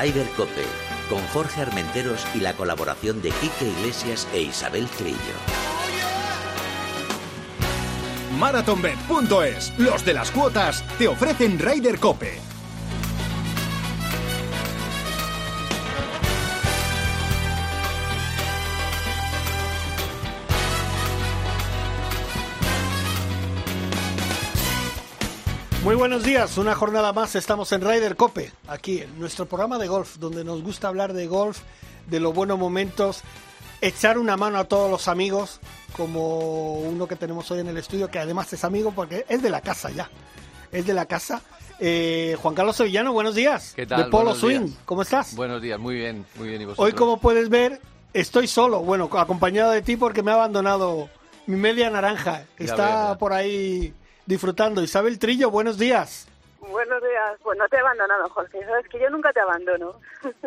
Ryder Cope, con Jorge Armenteros y la colaboración de Quique Iglesias e Isabel Trillo. MarathonBet.es, los de las cuotas, te ofrecen Ryder Cope. Muy buenos días, una jornada más estamos en Ryder Cope, aquí en nuestro programa de golf, donde nos gusta hablar de golf, de los buenos momentos, echar una mano a todos los amigos, como uno que tenemos hoy en el estudio, que además es amigo porque es de la casa ya, es de la casa. Eh, Juan Carlos Sevillano, buenos días. ¿Qué tal? De Polo Buenos Swing, días. ¿cómo estás? Buenos días, muy bien, muy bien. ¿Y vosotros? Hoy, como puedes ver, estoy solo, bueno, acompañado de ti porque me ha abandonado mi media naranja. Está ya. por ahí disfrutando. Isabel Trillo, buenos días. Buenos días. Pues no te he abandonado, Jorge. Sabes que yo nunca te abandono.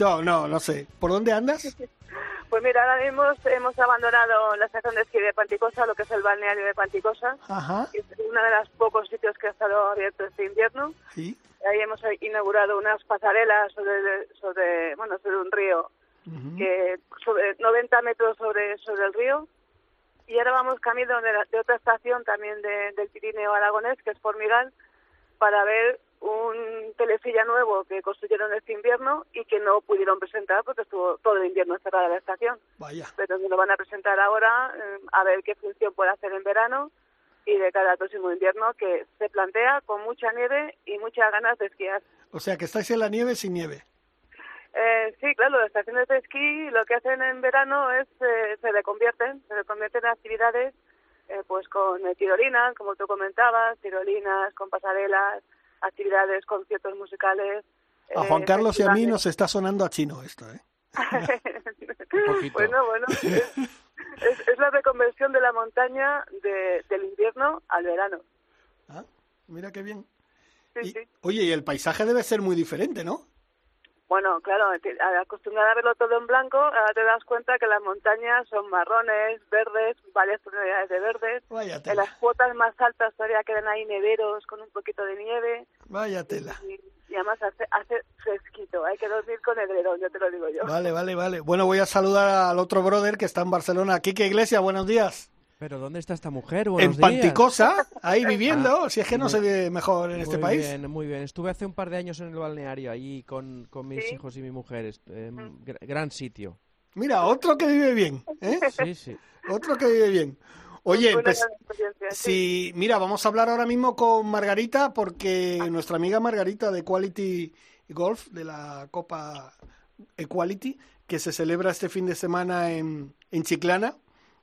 No, no, no sé. ¿Por dónde andas? Pues mira, ahora mismo hemos abandonado la estación de esquí de Panticosa, lo que es el balneario de Panticosa. Ajá, que Es uno de los pocos sitios que ha estado abierto este invierno. sí. Ahí hemos inaugurado unas pasarelas sobre, sobre bueno, sobre un río, que sobre 90 metros sobre, sobre el río. Y ahora vamos camino de, la- de otra estación también de- del Pirineo Aragonés, que es Formigal, para ver un telesilla nuevo que construyeron este invierno y que no pudieron presentar porque estuvo todo el invierno cerrada la estación. Vaya. Pero que lo van a presentar ahora, eh, a ver qué función puede hacer en verano y de cara al próximo invierno, que se plantea con mucha nieve y muchas ganas de esquiar. O sea, que estáis en la nieve sin nieve. Eh, sí, claro, las estaciones de esquí lo que hacen en verano es eh, se reconvierten, se reconvierten en actividades eh, pues con eh, tirolinas, como tú comentabas, tirolinas, con pasarelas, actividades, conciertos musicales. A eh, Juan Carlos y a mí nos está sonando a chino esto, ¿eh? poquito. bueno, bueno, es, es- es la reconversión de la montaña de- del invierno al verano. Ah, mira qué bien. Sí, Y- sí. oye, y el paisaje debe ser muy diferente, ¿no? Bueno, claro, acostumbrada a verlo todo en blanco, ahora te das cuenta que las montañas son marrones, verdes, varias tonalidades de verdes. Vaya En tela, las cuotas más altas todavía quedan ahí neveros con un poquito de nieve vaya tela. y, y además hace, hace fresquito. Hay que dormir con edredón, ya te lo digo yo. Vale, vale, vale. Bueno, voy a saludar al otro brother que está en Barcelona, Quique Iglesias, buenos días. Pero ¿dónde está esta mujer? Buenos en días. Panticosa, ahí viviendo, si es que no muy- se ve mejor en este muy país. bien, muy bien. Estuve hace un par de años en el balneario, allí con, con mis Sí. hijos y mi mujer. Eh, gr- gran sitio. Mira, otro que vive bien, ¿eh? Sí, sí. Otro que vive bien. Oye, pues, sí. si, mira, vamos a hablar ahora mismo con Margarita, porque nuestra amiga Margarita de Equality Golf, de la Copa Equality, que se celebra este fin de semana en, en Chiclana.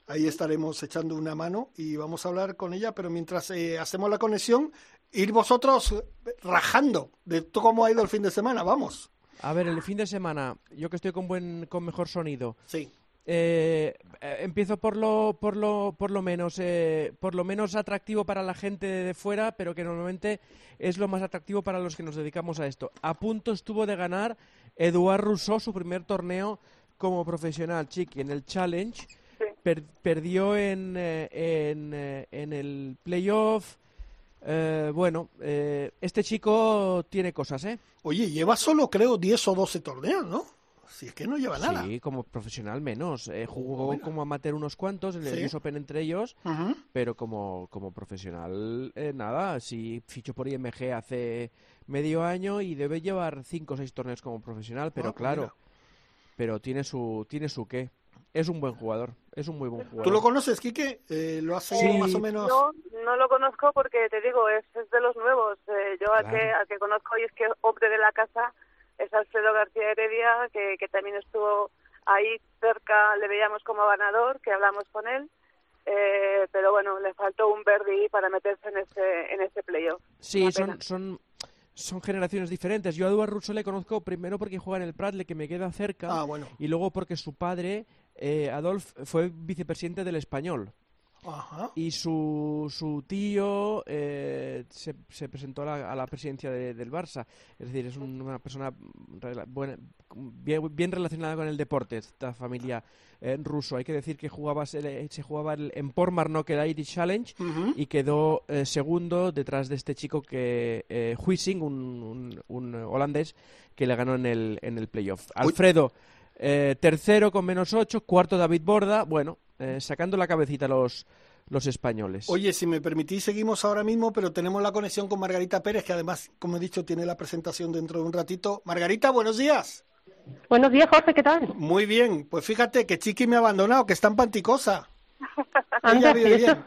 Ahí estaremos echando una mano y vamos a hablar con ella, pero mientras eh, hacemos la conexión, ir vosotros eh, rajando de cómo ha ido el fin de semana, vamos. A ver, el fin de semana, yo que estoy con buen, con mejor sonido. Sí. Eh, eh, empiezo por lo, por lo, por lo menos, eh, por lo menos atractivo para la gente de fuera, pero que normalmente es lo más atractivo para los que nos dedicamos a esto. A punto estuvo de ganar Eduard Rousseau su primer torneo como profesional, chiqui, en el Challenge. Per- perdió en, eh, en, eh, en el playoff. Eh, bueno, eh, este chico tiene cosas, ¿eh? Oye, lleva solo creo 10 o 12 torneos, ¿no? Si es que no lleva nada. Sí, como profesional menos. Eh, jugó Bueno. como amateur unos cuantos, en el Sí. US Open entre ellos, pero como, como profesional, eh, nada. Sí, fichó por IMG hace medio año y debe llevar cinco o seis torneos como profesional, pero Ah, claro, mira. pero tiene su, tiene su qué. Es un buen jugador, es un muy buen jugador. ¿Tú lo conoces, Quique? Eh, ¿Lo has seguido Sí. más o menos? No, no lo conozco porque te digo, es, es de los nuevos. Eh, yo al, que, Claro. al que conozco y es que hombre de la casa es Alfredo García Heredia, que, que también estuvo ahí cerca, le veíamos como ganador, que hablamos con él. Eh, pero bueno, le faltó un Verdi para meterse en ese, en ese playoff. Sí, son, son, son generaciones diferentes. Yo a Eduard Russo le conozco primero porque juega en el Pradle, que me queda cerca, Ah, bueno. y luego porque su padre, eh, Adolf, fue vicepresidente del Español. y su, su tío eh, se, se, presentó a la, a la presidencia del Barça. Es decir, es una persona buena, bien, relacionada con el deporte, esta familia eh, ruso. Hay que decir que jugaba, se, se jugaba en Portmarnock el Irish Challenge y quedó eh, segundo detrás de este chico que eh, Huizing, un, un, holandés, que le ganó en el, en el playoff. Alfredo, eh, tercero con menos ocho, cuarto David Borda, bueno, sacando la cabecita los, los españoles. Oye, si me permitís, seguimos ahora mismo, pero tenemos la conexión con Margarita Pérez, que además, como he dicho, tiene la presentación dentro de un ratito. Margarita, buenos días. Buenos días, Jorge, ¿qué tal? Muy bien, pues fíjate que Chiqui me ha abandonado, que está en Panticosa. Anda, vive bien.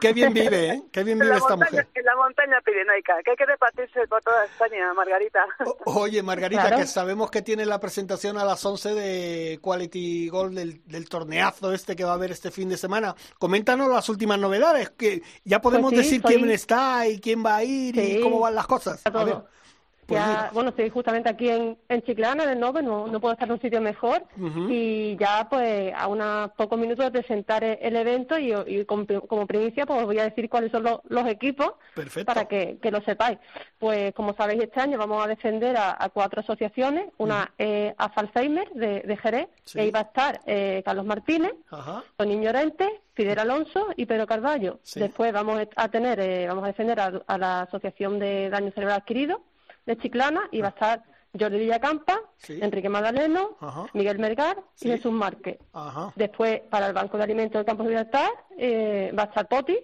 Qué bien vive, ¿eh? Qué bien vive esta mujer. En la montaña pirenaica, que hay que repartirse por toda España, Margarita. oye, Margarita, que sabemos que tiene la presentación a las 11 de Quality Gold del, torneazo este que va a haber este fin de semana. Coméntanos las últimas novedades, que ya podemos pues decir quién está y quién va a ir y cómo van las cosas. A ver. Pues bueno, estoy justamente aquí en, en Chiclana, en el Nove, no, no puedo estar en un sitio mejor. Y ya, pues, a unos pocos minutos de presentar e, el, evento y, como, primicia, pues voy a decir cuáles son los, equipos para que, que, lo sepáis. Pues, como sabéis, este año vamos a defender a, cuatro asociaciones. Una es a Falzheimer, de, de Jerez, que ahí va a estar eh, Carlos Martínez, Tony Llorente, Fidel Alonso y Pedro Carballo. Después vamos a tener, eh, vamos a defender a, a la Asociación de Daño Cerebral Adquirido de Chiclana y va a estar Jordi Villacampa, Enrique Magdaleno, Miguel Mergar y Jesús Márquez. Después, para el Banco de Alimentos del Campo de Libertad, eh, va a estar Poti,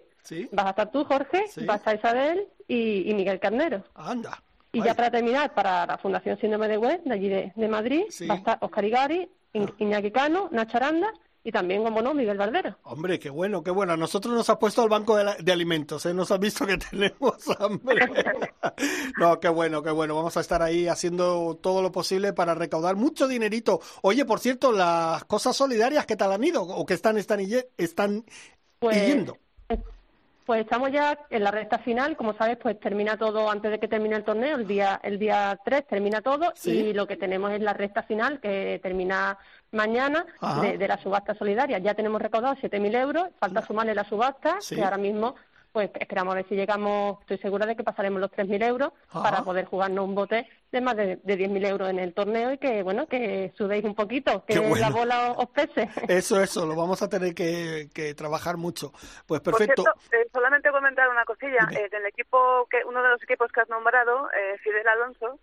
vas a estar tú, Jorge, va a estar Isabel y, Miguel Carnero. Anda. Y ya para terminar, para la Fundación Síndrome de Web, de allí de, Madrid, va a estar Oscar Igari, ah. Iñaki Cano, Nacho Aranda y también, como no, Miguel Bardero. Hombre, qué bueno, qué bueno. A nosotros nos ha puesto al banco de, alimentos, ¿eh? Nos ha visto que tenemos hambre. no, qué bueno, qué bueno. Vamos a estar ahí haciendo todo lo posible para recaudar mucho dinerito. Oye, por cierto, las cosas solidarias, ¿qué tal han ido? ¿O qué están, están, están pues, yendo? Pues estamos ya en la recta final, como sabes, pues termina todo antes de que termine el torneo, el día el día 3 termina todo y lo que tenemos es la recta final que termina mañana de, la subasta solidaria. Ya tenemos recaudado 7.000 euros, falta sumarle la subasta, que ahora mismo pues esperamos a ver si llegamos, estoy segura de que pasaremos los 3.000 euros para poder jugarnos un bote de más de, de 10.000 euros en el torneo y que, bueno, que subéis un poquito, que la bola os, pese. Eso, eso, lo vamos a tener que, trabajar mucho. Pues perfecto. Eh, solamente comentar una cosilla, eh, del equipo, que uno de los equipos que has nombrado, eh, Fidel Alonso,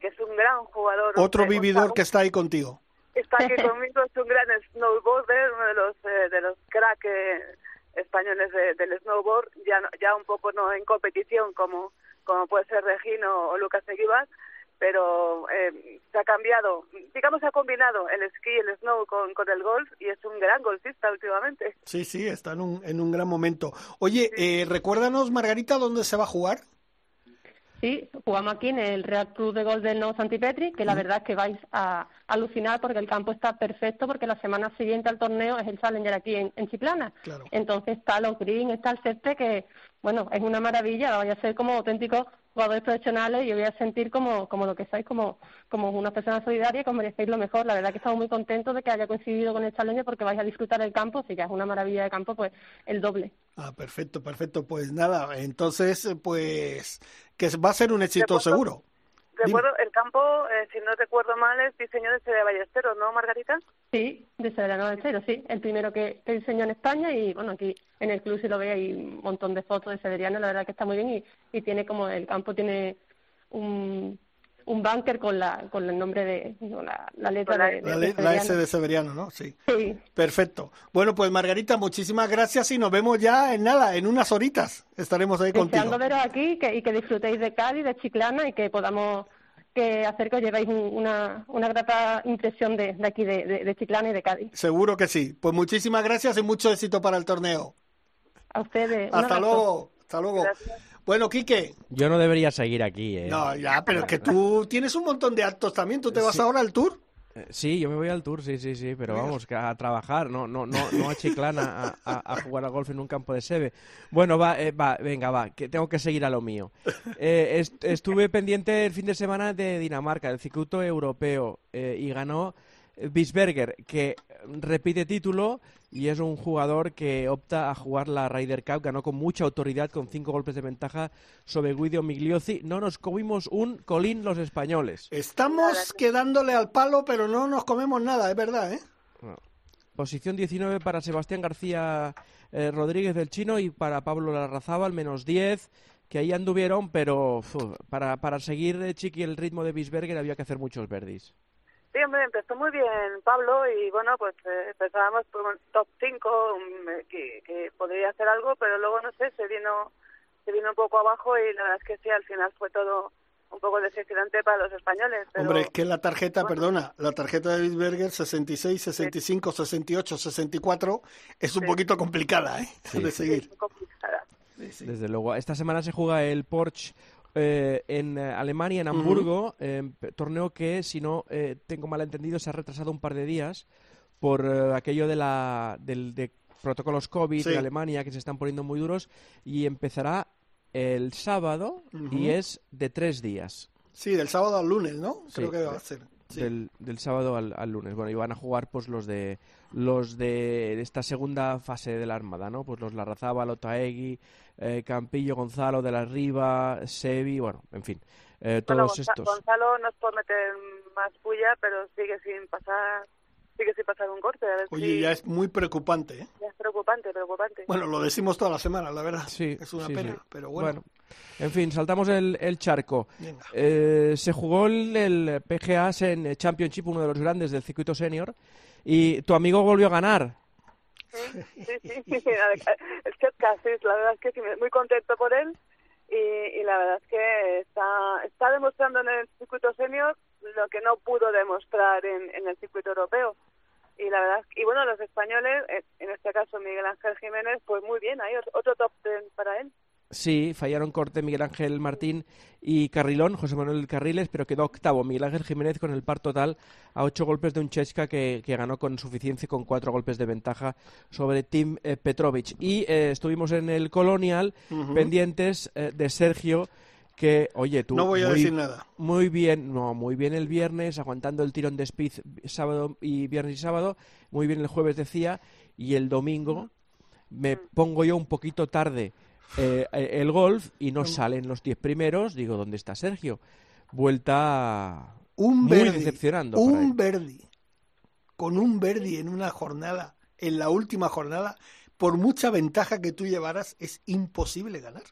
que es un gran jugador. Otro vividor que está ahí contigo. Está aquí conmigo, es un gran snowboarder, uno de los, de los cracks españoles del snowboard, ya ya un poco no en competición como como puede ser Regino o Lucas Eguibar, pero eh, se ha cambiado, digamos, se ha combinado el esquí y el snow con, con el golf y es un gran golfista últimamente. Sí, sí, está en un, en un gran momento. Oye, eh, recuérdanos, Margarita, dónde se va a jugar. Sí, jugamos aquí en el Real Club de Golf del Nuevo Santipetri, que la verdad es que vais a alucinar porque el campo está perfecto, porque la semana siguiente al torneo es el Challenger aquí en, en Chiclana. Entonces está los green, está el césped, que bueno, es una maravilla, vaya a ser como auténticos jugadores profesionales y yo voy a sentir como, como lo que sois, como, como una persona solidaria, como merecéis lo mejor. La verdad que estamos muy contentos de que haya coincidido con el Challenger porque vais a disfrutar el campo, si ya es una maravilla de campo, pues el doble. Ah, perfecto, perfecto. Pues nada, entonces, pues que va a ser un éxito seguro. Recuerdo, el campo, eh, si no recuerdo mal, es diseño de Cede Ballesteros, ¿no, Margarita? Sí, de Cede Ballesteros, sí. El primero que, que, diseñó en España y, bueno, aquí en el club si lo ve hay un montón de fotos de Cederiano, la verdad que está muy bien y, y tiene como, el campo tiene un, un bunker con la con el nombre de la, letra de, la, S de Severiano, ¿no? Sí. sí. Perfecto. Bueno, pues Margarita, muchísimas gracias y nos vemos ya en nada, en unas horitas. Estaremos ahí Deseando contigo. veros aquí que, y que disfrutéis de Cádiz, de Chiclana y que podamos que hacer que os llevéis una, una grata impresión de, de aquí, de, de, Chiclana y de Cádiz. Seguro que sí. Pues muchísimas gracias y mucho éxito para el torneo. A ustedes. Hasta luego. Hasta luego. Bueno, Quique. Yo no debería seguir aquí. ¿eh? No, ya, pero es que tú tienes un montón de actos también. ¿Tú te vas ahora al tour? Eh, sí, yo me voy al tour, sí, sí, sí, pero vamos, a trabajar, no, no, no, no a Chiclana a, jugar a golf en un campo de sebe. Bueno, va, eh, va, venga, va, que tengo que seguir a lo mío. Eh, estuve pendiente el fin de semana de Dinamarca, el circuito europeo, y ganó Bisberger, que repite título y es un jugador que opta a jugar la Ryder Cup, ganó con mucha autoridad, con cinco golpes de ventaja sobre Guido Migliozzi. No nos comimos un colín los españoles. Estamos quedándole al palo, pero no nos comemos nada, es verdad, ¿eh? Posición 19 para Sebastián García eh, Rodríguez del Chino y para Pablo Larrazábal, menos 10, que ahí anduvieron, pero para, para seguir, eh, Chiqui, el ritmo de Bisberger había que hacer muchos verdis. Sí, hombre, empezó muy bien Pablo y bueno, pues eh, pensábamos por un top 5 mm, que, que podría hacer algo, pero luego no sé, se vino se vino un poco abajo y la verdad es que sí, al final fue todo un poco decepcionante para los españoles. Hombre, es que la tarjeta, perdona, la tarjeta de Bisberger 66, 65, 68, 64 es un poquito complicada, ¿eh? de seguir. complicada. Desde luego, esta semana se juega el Porsche eh, en eh, Alemania, en Hamburgo, eh, torneo que, si no tengo mal entendido, se ha retrasado un par de días por aquello de la, del de protocolos COVID en Alemania que se están poniendo muy duros y empezará el sábado y es de tres días. Sí, del sábado al lunes, ¿no? Creo que va a ser. Del, sábado al, lunes. Bueno, y van a jugar pues los de los de esta segunda fase de la Armada, ¿no? Pues los Larrazábal, Otaegui, eh, Campillo, Gonzalo de la Riva, Sevi, bueno, en fin, eh, todos estos. Gonzalo no es por meter más puya, pero sigue sin pasar sigue sin pasar un corte. Oye, ya es muy preocupante, ¿eh? Ya es preocupante, preocupante. Bueno, lo decimos toda la semana, la verdad. Sí, es una pena, pero bueno. En fin, saltamos el, el charco. Eh, se jugó el, el PGA en Championship, uno de los grandes del circuito senior, y tu amigo volvió a ganar. Sí, sí, sí. el Chet la verdad es que sí, muy contento por él y, y, la verdad es que está, está demostrando en el circuito senior lo que no pudo demostrar en, en el circuito europeo. Y la verdad, y bueno, los españoles, en este caso Miguel Ángel Jiménez, pues muy bien, hay otro top ten para él. Sí, fallaron corte Miguel Ángel Martín y Carrilón, José Manuel Carriles, pero quedó octavo Miguel Ángel Jiménez con el par total a ocho golpes de un Chesca que, ganó con suficiencia con cuatro golpes de ventaja sobre Tim eh, Petrovic. Y eh, estuvimos en el Colonial pendientes eh, de Sergio que, oye, tú... No voy a muy, decir nada. Muy bien, no, muy bien el viernes, aguantando el tirón de Speed sábado y viernes y sábado, muy bien el jueves decía, y el domingo me pongo yo un poquito tarde eh, eh, el golf y no salen los diez primeros. Digo, ¿dónde está Sergio? Vuelta un muy decepcionando. Un Verdi. Con un Verdi en una jornada, en la última jornada, por mucha ventaja que tú llevaras, es imposible ganar.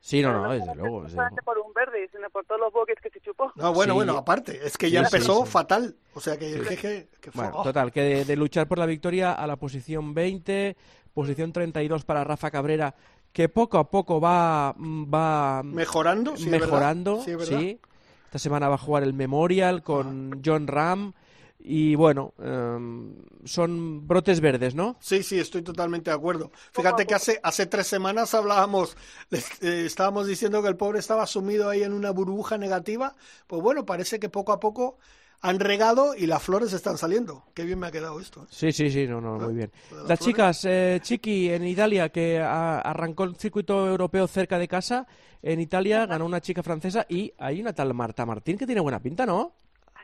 Sí, no, no, desde luego. No solamente por un verde, sino por todos los boques que se chupó. No, bueno, bueno, aparte, es que ya empezó fatal. O sea que, que, que bueno, total, que de, luchar por la victoria a la posición 20, posición 32 para Rafa Cabrera, que poco a poco va, va mejorando, sí, mejorando, sí, Esta semana va a jugar el Memorial con John Ram y bueno, em, son brotes verdes, ¿no? Sí, sí, estoy totalmente de acuerdo. Fíjate que hace, hace tres semanas hablábamos, eh, estábamos diciendo que el pobre estaba sumido ahí en una burbuja negativa. Pues bueno, parece que poco a poco han regado y las flores están saliendo. Qué bien me ha quedado esto. ¿eh? Sí, sí, sí, no, no, muy bien. Las, chicas, eh, Chiqui, en Italia, que arrancó el circuito europeo cerca de casa, en Italia ganó una chica francesa y hay una tal Marta Martín que tiene buena pinta, ¿no?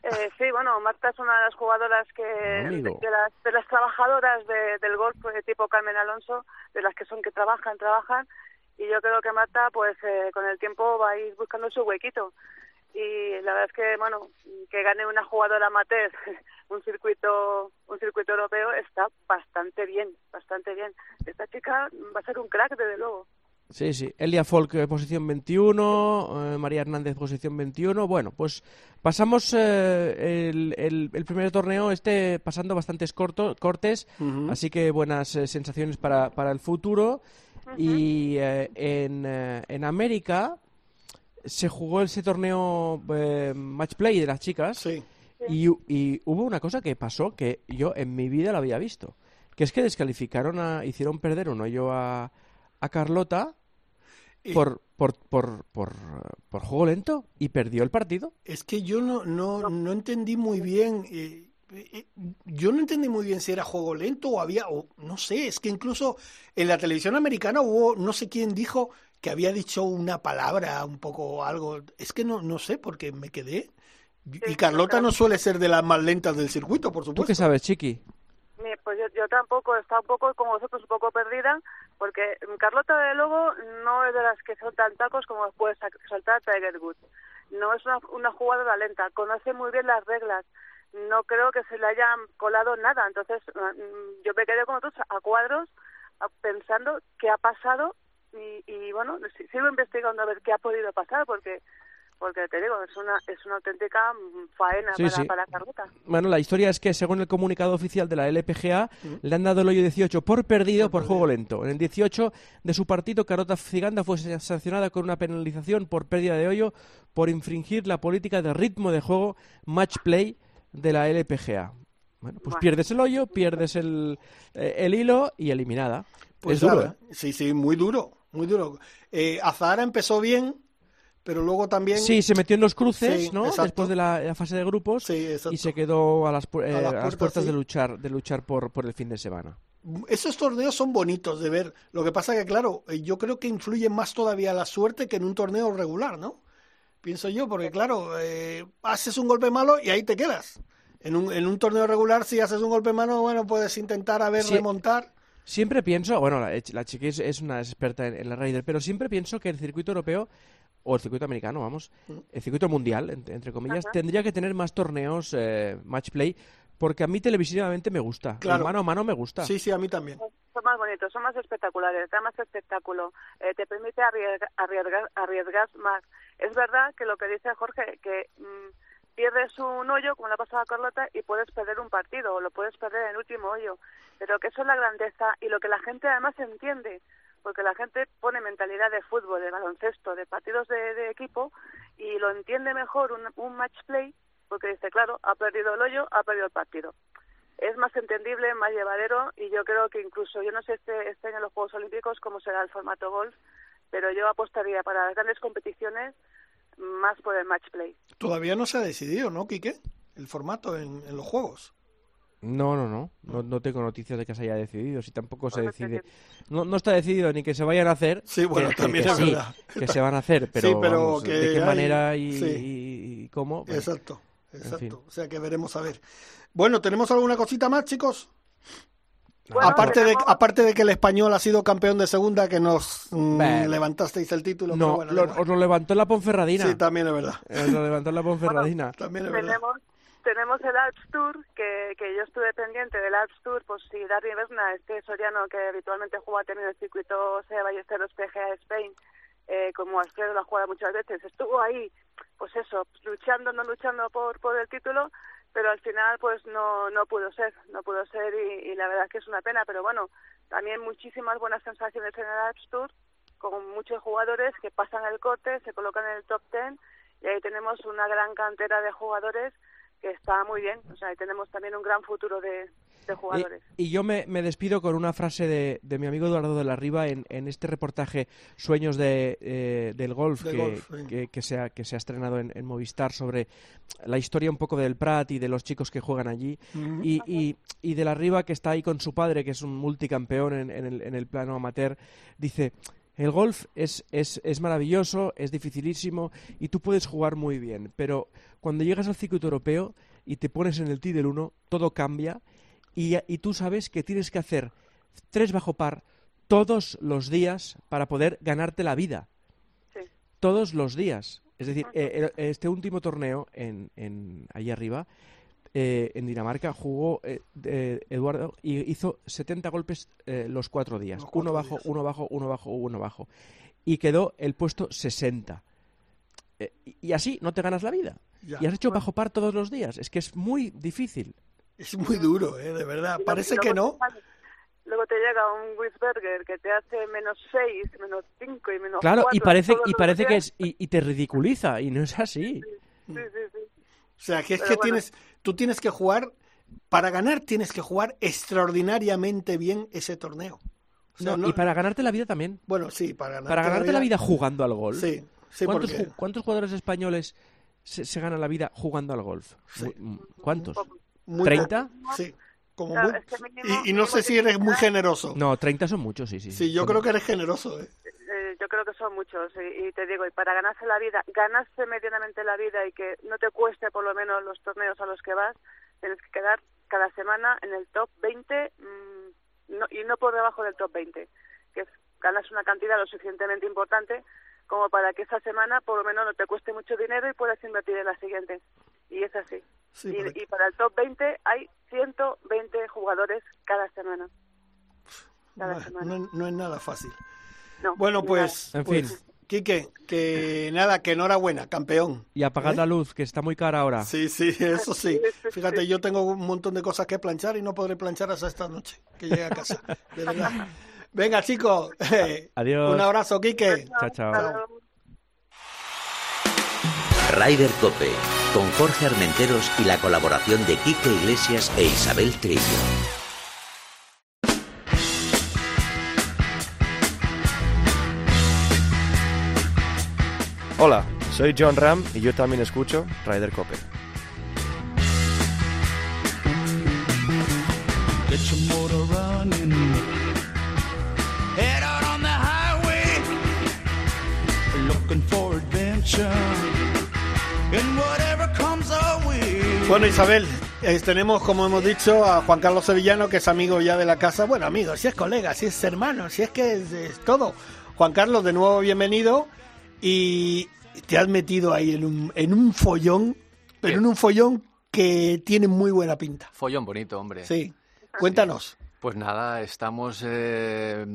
Eh, sí, bueno, Marta es una de las jugadoras que de, las, de las trabajadoras del golf de tipo Carmen Alonso, de las que son que trabajan, trabajan, y yo creo que Marta, pues eh, con el tiempo va a ir buscando su huequito. Y la verdad es que bueno que gane una jugadora amateur un circuito un circuito europeo está bastante bien bastante bien. Esta chica va a ser un crack desde luego Sí, sí. Elia Folk, eh, posición 21. Eh, María Hernández, posición 21. Bueno, pues pasamos eh, el, el, primer torneo, este pasando bastantes cortos, cortes, así que buenas sensaciones para, para el futuro. Y en, en América, se jugó ese torneo eh, match play de las chicas y, hubo una cosa que pasó que yo en mi vida la había visto, que es que descalificaron a, hicieron perder un hoyo a, a Carlota por, por, por, por, por, juego lento y perdió el partido. Es que yo no, no, no entendí muy bien. Eh, eh, yo no entendí muy bien si era juego lento o había, o no sé, es que incluso en la televisión americana hubo, no sé quién dijo que había dicho una palabra, un poco algo. Es que no, no sé, porque me quedé. y Carlota no suele ser de las más lentas del circuito, por supuesto. ¿Tú qué sabes, Chiqui? Pues yo, yo tampoco, está un poco como vosotros, un poco perdida, porque Carlota de Lobo no es de las que soltan tacos como puede soltar Tiger Woods. No es una, una jugadora lenta, conoce muy bien las reglas, no creo que se le haya colado nada. Entonces, mm, yo me quedé con otros a cuadros pensando qué ha pasado y, y bueno, sigo investigando a ver qué ha podido pasar porque porque te digo, es una, es una auténtica faena para, Carlota. Bueno, la historia es que según el comunicado oficial de la LPGA, le han dado el hoyo 18 por perdido por, juego lento. En el 18 de su partido, Carlota Ciganda fue sancionada con una penalización por pérdida de hoyo por infringir la política de ritmo de juego match play de la LPGA. Bueno, pues pierdes el hoyo, pierdes el, eh, el hilo y eliminada. Pues es duro. ¿eh? Sí, sí, muy duro, muy duro. Eh, Azahara empezó bien, pero luego también... Sí, se metió en los cruces, ¿no? Después de la, fase de grupos y se quedó a las, puertas, de luchar, de luchar por, por el fin de semana. Esos torneos son bonitos de ver. Lo que pasa que, claro, yo creo que influye más todavía la suerte que en un torneo regular, ¿no? Pienso yo, porque claro, eh, haces un golpe malo y ahí te quedas. En un, en un torneo regular, si haces un golpe malo, bueno, puedes intentar a ver remontar. Siempre pienso, bueno, la, la es, una experta en, la Raider, pero siempre pienso que el circuito europeo o el circuito americano, vamos, mm. el circuito mundial, entre, comillas, tendría que tener más torneos eh, match play, porque a mí televisivamente me gusta, claro. mano a mano me gusta. Sí, sí, a mí también. Son más bonitos, son más espectaculares, da más espectáculo, eh, te permite arriesgar, arriesgar, más. Es verdad que lo que dice Jorge, que mm, pierdes un hoyo, como la pasada Carlota, y puedes perder un partido, o lo puedes perder en el último hoyo. Pero que eso es la grandeza y lo que la gente además entiende, porque la gente pone mentalidad de fútbol, de baloncesto, de partidos de, equipo, y lo entiende mejor un, un match play, porque dice, claro, ha perdido el hoyo, ha perdido el partido. Es más entendible, más llevadero, y yo creo que incluso, yo no sé este, este en los Juegos Olímpicos cómo será el formato golf, pero yo apostaría para las grandes competiciones más por el match play. Todavía no se ha decidido, ¿no, Quique? El formato en, los juegos. No, no, no, no, tengo noticias de que se haya decidido, si tampoco se decide. No, no está decidido ni que se vayan a hacer. Sí, bueno, también es verdad. Que se van a hacer, pero, de qué manera y, cómo. exacto, exacto. O sea que veremos a ver. Bueno, ¿tenemos alguna cosita más, chicos? aparte, de, aparte de que el español ha sido campeón de segunda, que nos mm, levantasteis el título. No, os lo levantó la Ponferradina. Sí, también es verdad. Os lo levantó la Ponferradina. también es verdad. Tenemos, el Alps Tour, que, que yo estuve pendiente del Alps Tour, pues si Darby Vesna, este soriano que habitualmente juega también el circuito sea Ballesteros PGA Spain, eh, como Alfredo la juega muchas veces, estuvo ahí, pues eso, luchando, no luchando por, por el título, pero al final pues no, no pudo ser, no pudo ser y, la verdad es que es una pena, pero bueno, también muchísimas buenas sensaciones en el Alps Tour, con muchos jugadores que pasan el corte, se colocan en el top ten y ahí tenemos una gran cantera de jugadores que está muy bien, o sea, ahí tenemos también un gran futuro de, jugadores. Y, yo me, despido con una frase de, de, mi amigo Eduardo de la Riva en, en este reportaje Sueños de, eh, del Golf, que, que, se ha, que se ha estrenado en, Movistar sobre la historia un poco del Prat y de los chicos que juegan allí. y, y, y, de la Riva, que está ahí con su padre, que es un multicampeón en, en, el, en el plano amateur, dice... El golf es, es, es, maravilloso, es dificilísimo y tú puedes jugar muy bien, pero cuando llegas al circuito europeo y te pones en el tee del 1, todo cambia y, tú sabes que tienes que hacer tres bajo par todos los días para poder ganarte la vida. Todos los días. Es decir, eh, este último torneo en, en ahí arriba, eh, en Dinamarca, jugó eh, Eduardo y hizo 70 golpes los cuatro días. uno bajo, uno bajo, uno bajo, uno bajo. Y quedó el puesto 60. y así no te ganas la vida. Y has hecho bajo par todos los días. Es que es muy difícil. Es muy duro, ¿eh? de verdad. Parece que no. Luego te llega un Wisberger que te hace menos 6, menos 5 y menos Claro, y parece, y parece que es. Y, te ridiculiza, y no es así. Sí, sí, sí. O sea, que es que tienes, tú tienes que jugar. Para ganar tienes que jugar extraordinariamente bien ese torneo. Y para ganarte la vida también. Bueno, sí, para ganarte, para ganarte la, vida... jugando al golf. Sí, sí ¿Cuántos, ¿Cuántos jugadores españoles se, se, ganan la vida jugando al golf? ¿Cuántos? ¿30? Sí. Como y, no sé si eres muy generoso. No, 30 son muchos, sí, sí. Sí, yo creo que eres generoso. ¿eh? Eh yo creo que son muchos y, te digo, y para ganarse la vida, ganarse medianamente la vida y que no te cueste por lo menos los torneos a los que vas, tienes que quedar cada semana en el top 20 mm, no, y no por debajo del top 20, que es ganas una cantidad lo suficientemente importante como para que esa semana por lo menos no te cueste mucho dinero y puedas invertir en la siguiente. Y es así. y, para el top 20 hay 120 jugadores cada semana. No, es nada fácil. Bueno, pues, en pues, fin. Quique, que nada, que enhorabuena, campeón. Y apagad ¿Eh? la luz, que está muy cara ahora. Sí, sí, eso sí. Fíjate, yo tengo un montón de cosas que planchar y no podré planchar hasta esta noche, que llegue a casa. De verdad. Venga, chicos. Adiós. Un abrazo, Quique. Chao, chao. Rider Cope, con Jorge Armenteros y la colaboración de Quique Iglesias e Isabel Trillo. Hola, soy John Ram y yo también escucho Rider Cope. Bueno, Isabel, eh, tenemos, como hemos dicho, a Juan Carlos Sevillano, que es amigo ya de la casa. Bueno, amigo, si es colega, si es hermano, si es que es, todo. Juan Carlos, de nuevo, bienvenido. Y te has metido ahí en un, en un follón, pero en un follón que tiene muy buena pinta. Follón bonito, hombre. Sí. Cuéntanos. Pues nada, estamos, eh,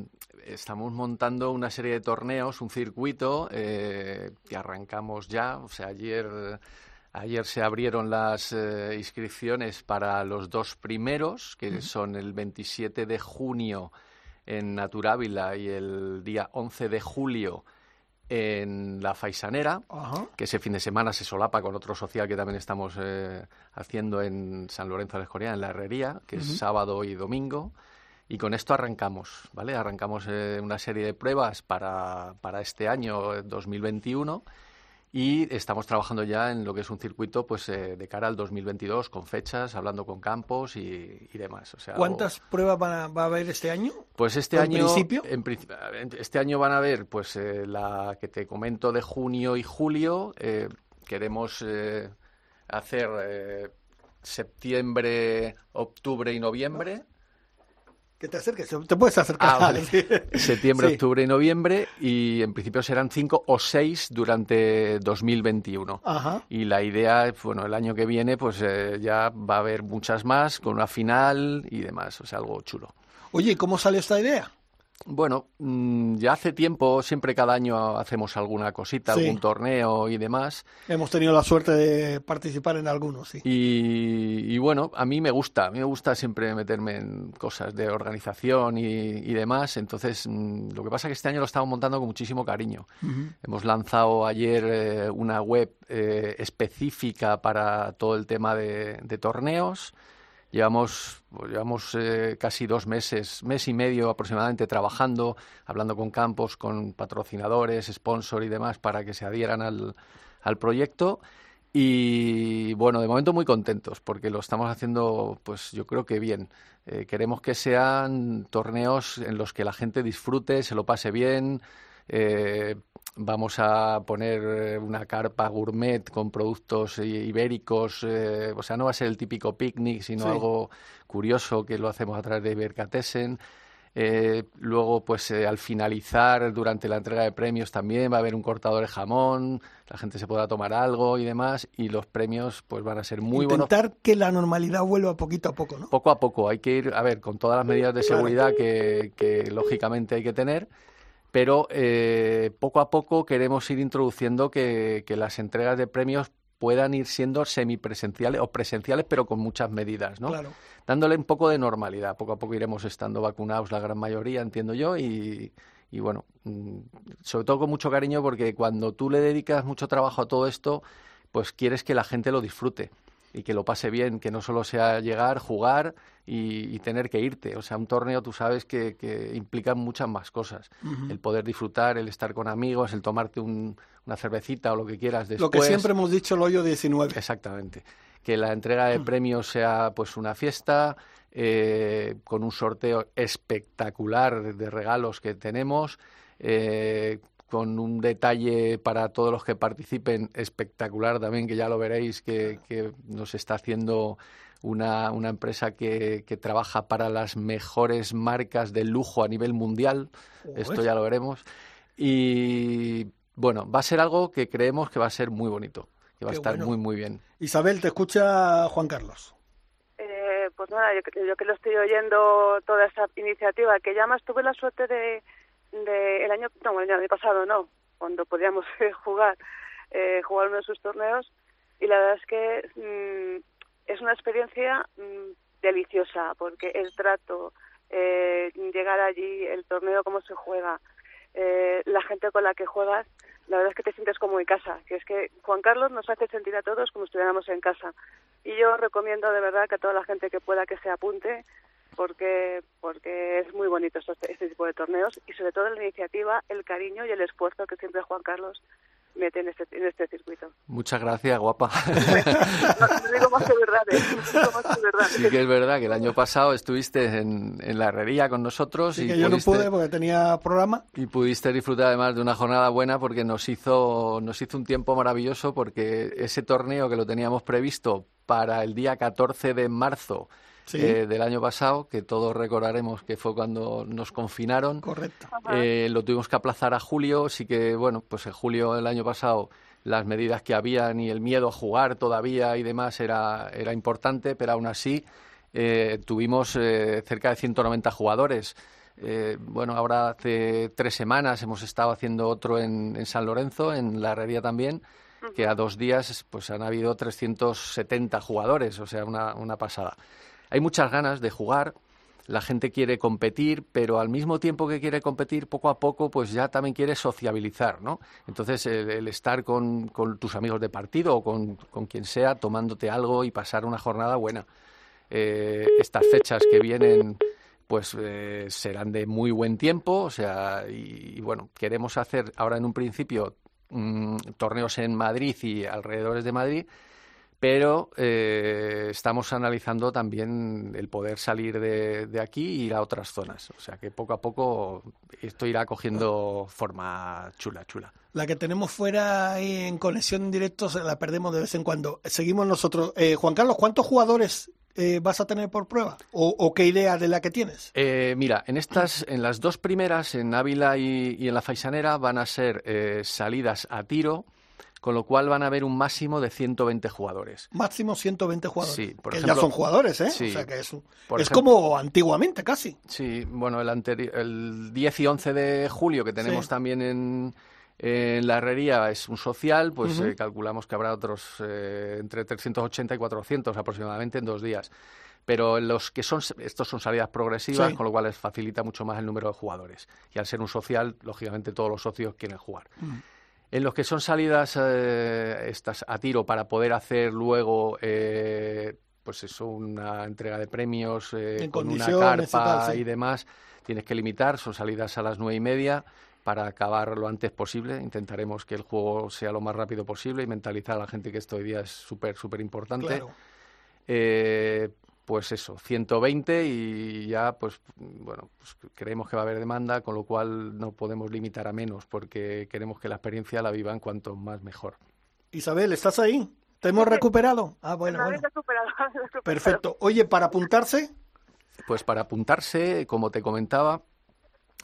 estamos montando una serie de torneos, un circuito eh, que arrancamos ya. O sea, ayer, ayer se abrieron las eh, inscripciones para los dos primeros, que son el 27 de junio en Naturávila y el día 11 de julio en la Faisanera, que ese fin de semana se solapa con otro social que también estamos eh, haciendo en San Lorenzo de la Escoria, en la Herrería, que es sábado y domingo. Y con esto arrancamos, ¿vale? Arrancamos eh, una serie de pruebas para, para este año 2021 y estamos trabajando ya en lo que es un circuito pues eh, de cara al 2022 con fechas, hablando con campos y, demás. O sea, ¿Cuántas pruebas va a haber este año? Pues este año, principio? En, este año van a haber pues eh, la que te comento de junio y julio. Eh, queremos hacer septiembre, octubre y noviembre. Que te acerques, te puedes acercar. Ah, Septiembre, octubre y noviembre y en principio serán cinco o seis durante 2021. Ajá. Y la idea, bueno, el año que viene pues eh, ya va a haber muchas más con una final y demás, o sea, algo chulo. Oye, ¿cómo sale esta idea? Bueno, mm, ya hace tiempo, siempre cada año hacemos alguna cosita, algún torneo y demás. Hemos tenido la suerte de participar en algunos, sí. Y, bueno, a mí me gusta, a mí me gusta siempre meterme en cosas de organización y, demás. Entonces, mm, lo que pasa es que este año lo estamos montando con muchísimo cariño. Hemos lanzado ayer eh, una web eh, específica para todo el tema de torneos. Llevamos, pues, llevamos eh, casi dos meses, mes y medio aproximadamente trabajando, hablando con campos, con patrocinadores, sponsor y demás para que se adhieran al, al proyecto. Y bueno, de momento muy contentos porque lo estamos haciendo, pues yo creo que bien. Eh, queremos que sean torneos en los que la gente disfrute, se lo pase bien, eh, vamos a poner eh, una carpa gourmet con productos ibéricos, eh, o sea, no va a ser el típico picnic, sino algo curioso que lo hacemos a través de Ibercatessen. Eh, luego, pues al finalizar, durante la entrega de premios también va a haber un cortador de jamón, la gente se podrá tomar algo y demás, y los premios pues van a ser muy buenos. Intentar que la normalidad vuelva poquito a poco, ¿no? Poco a poco, hay que ir, a ver, con todas las medidas de seguridad que, que lógicamente hay que tener, pero eh, poco a poco queremos ir introduciendo que, las entregas de premios puedan ir siendo semipresenciales o presenciales, pero con muchas medidas, ¿no? Claro. Dándole un poco de normalidad. Poco a poco iremos estando vacunados la gran mayoría, entiendo yo, y, y bueno, mm, sobre todo con mucho cariño porque cuando tú le dedicas mucho trabajo a todo esto, pues quieres que la gente lo disfrute y que lo pase bien, que no solo sea llegar, jugar y, tener que irte. O sea, un torneo tú sabes que, que implica muchas más cosas. El poder disfrutar, el estar con amigos, el tomarte una cervecita o lo que quieras después. Lo que siempre hemos dicho, el hoyo 19. Exactamente. Que la entrega de premios sea pues una fiesta, eh, con un sorteo espectacular de regalos que tenemos. Eh, con un detalle para todos los que participen espectacular también, que ya lo veréis, que, que nos está haciendo una, una empresa que, que, trabaja para las mejores marcas de lujo a nivel mundial. Esto ya lo veremos. Y bueno, va a ser algo que creemos que va a ser muy bonito, que va a estar muy, muy bien. Isabel, te escucha Juan Carlos. Eh, pues nada, yo, yo, que lo estoy oyendo toda esa iniciativa, que ya más tuve la suerte de, de el año, no, el año pasado no, cuando podíamos jugar, eh, jugar uno de sus torneos, y la verdad es que mmm, es una experiencia mmm, deliciosa, porque el trato, eh, llegar allí, el torneo, cómo se juega, eh, la gente con la que juegas, la verdad es que te sientes como en casa, que es que Juan Carlos nos hace sentir a todos como estuviéramos en casa. Y yo recomiendo de verdad que a toda la gente que pueda que se apunte, porque porque es muy bonito este, este tipo de torneos y sobre todo la iniciativa, el cariño y el esfuerzo que siempre Juan Carlos mete en este, en este circuito. Muchas gracias, guapa. no, digo más que verdad, ¿eh? digo más que verdad. Sí que es verdad que el año pasado estuviste en, en la herrería con nosotros. Sí, y que yo pudiste, no pude porque tenía programa. Y pudiste disfrutar además de una jornada buena porque nos hizo, nos hizo un tiempo maravilloso porque ese torneo que lo teníamos previsto para el día 14 de marzo Sí. Eh, del año pasado, que todos recordaremos que fue cuando nos confinaron. Correcto. Eh, lo tuvimos que aplazar a julio, sí que, bueno, pues en julio del año pasado las medidas que habían y el miedo a jugar todavía y demás era, era importante, pero aún así eh, tuvimos cerca de 190 jugadores. bueno, ahora hace tres semanas hemos estado haciendo otro en, en San Lorenzo, en la herrería también, que a dos días pues han habido 370 jugadores, o sea, una, una pasada hay muchas ganas de jugar, la gente quiere competir, pero al mismo tiempo que quiere competir, poco a poco, pues ya también quiere sociabilizar, ¿no? Entonces, el, estar con, con, tus amigos de partido o con, quien sea, tomándote algo y pasar una jornada buena. Eh, estas fechas que vienen, pues eh, serán de muy buen tiempo, o sea, y, y, bueno, queremos hacer ahora en un principio mmm, torneos en Madrid y alrededores de Madrid, pero eh, estamos analizando también el poder salir de, de, aquí y ir a otras zonas. O sea que poco a poco esto irá cogiendo forma chula, chula. La que tenemos fuera en conexión en directo la perdemos de vez en cuando. Seguimos nosotros. Eh, Juan Carlos, ¿cuántos jugadores eh, vas a tener por prueba? ¿O, o qué idea de la que tienes? Eh, mira, en estas, en las dos primeras, en Ávila y, y en la Faisanera, van a ser eh, salidas a tiro con lo cual van a haber un máximo de 120 jugadores. Máximo 120 jugadores. Sí, por que ejemplo, ya son jugadores, ¿eh? Sí, o sea que es, es ejemplo, como antiguamente casi. Sí, bueno, el, el 10 y 11 de julio que tenemos sí. también en, en, la herrería es un social, pues uh -huh. eh, calculamos que habrá otros eh, entre 380 y 400 aproximadamente en dos días. Pero los que son, estos son salidas progresivas, Sí. con lo cual les facilita mucho más el número de jugadores. Y al ser un social, lógicamente todos los socios quieren jugar. Mm. En los que son salidas eh, estas a tiro para poder hacer luego, eh, pues eso, una entrega de premios eh, con una carpa tal, sí. y demás, tienes que limitar, son salidas a las nueve y media para acabar lo antes posible. Intentaremos que el juego sea lo más rápido posible y mentalizar a la gente que esto hoy día es súper, súper importante. Claro. Eh, pues eso, 120 y ya, pues bueno, pues creemos que va a haber demanda, con lo cual no podemos limitar a menos porque queremos que la experiencia la vivan cuanto más mejor. Isabel, ¿estás ahí? ¿Te hemos recuperado? Ah, bueno, Me bueno. habéis recuperado, me habéis recuperado. Perfecto. Oye, para apuntarse, Pues para apuntarse, como te comentaba,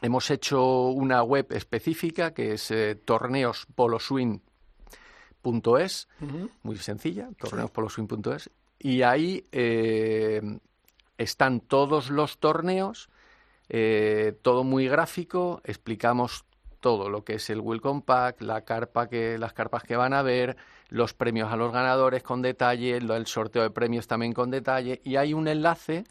hemos hecho una web específica que es eh, torneospoloswing.es, muy sencilla, torneospoloswing.es, y ahí eh, están todos los torneos, eh, todo muy gráfico, explicamos todo lo que es el Welcome Pack, la carpa que, las carpas que van a ver, los premios a los ganadores con detalle, el sorteo de premios también con detalle, y hay un enlace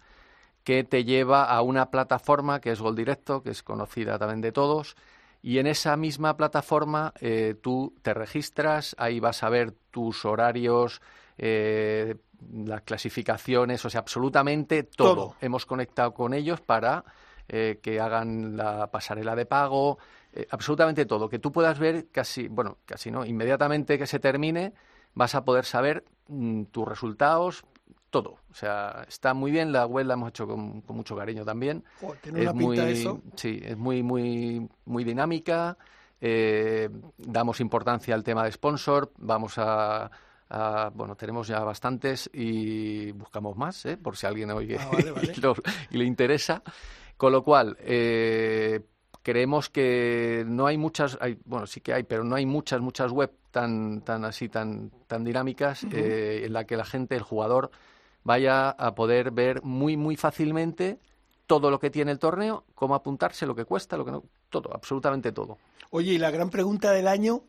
que te lleva a una plataforma que es Gol Directo, que es conocida también de todos, y en esa misma plataforma eh, tú te registras, ahí vas a ver tus horarios, eh, las clasificaciones, o sea, absolutamente todo. Todo. Hemos conectado con ellos para eh, que hagan la pasarela de pago, eh, absolutamente todo, que tú puedas ver casi, bueno, casi no, inmediatamente que se termine, vas a poder saber mm, tus resultados, todo. O sea, está muy bien, la web la hemos hecho con, con mucho cariño también. Tiene es una pinta muy, eso. sí, es muy, muy, muy dinámica. eh, damos importancia al tema de sponsor, vamos a, a- bueno, tenemos ya bastantes y buscamos más, ¿eh? por si alguien oye Ah, vale, vale. y, lo- y le interesa. Con lo cual, eh, creemos que no hay muchas, hay, bueno, sí que hay, pero no hay muchas, muchas web tan, tan así, tan, tan dinámicas eh, en la que la gente, el jugador, vaya a poder ver muy, muy fácilmente todo lo que tiene el torneo, cómo apuntarse, lo que cuesta, lo que no, todo, absolutamente todo. Oye, y la gran pregunta del año,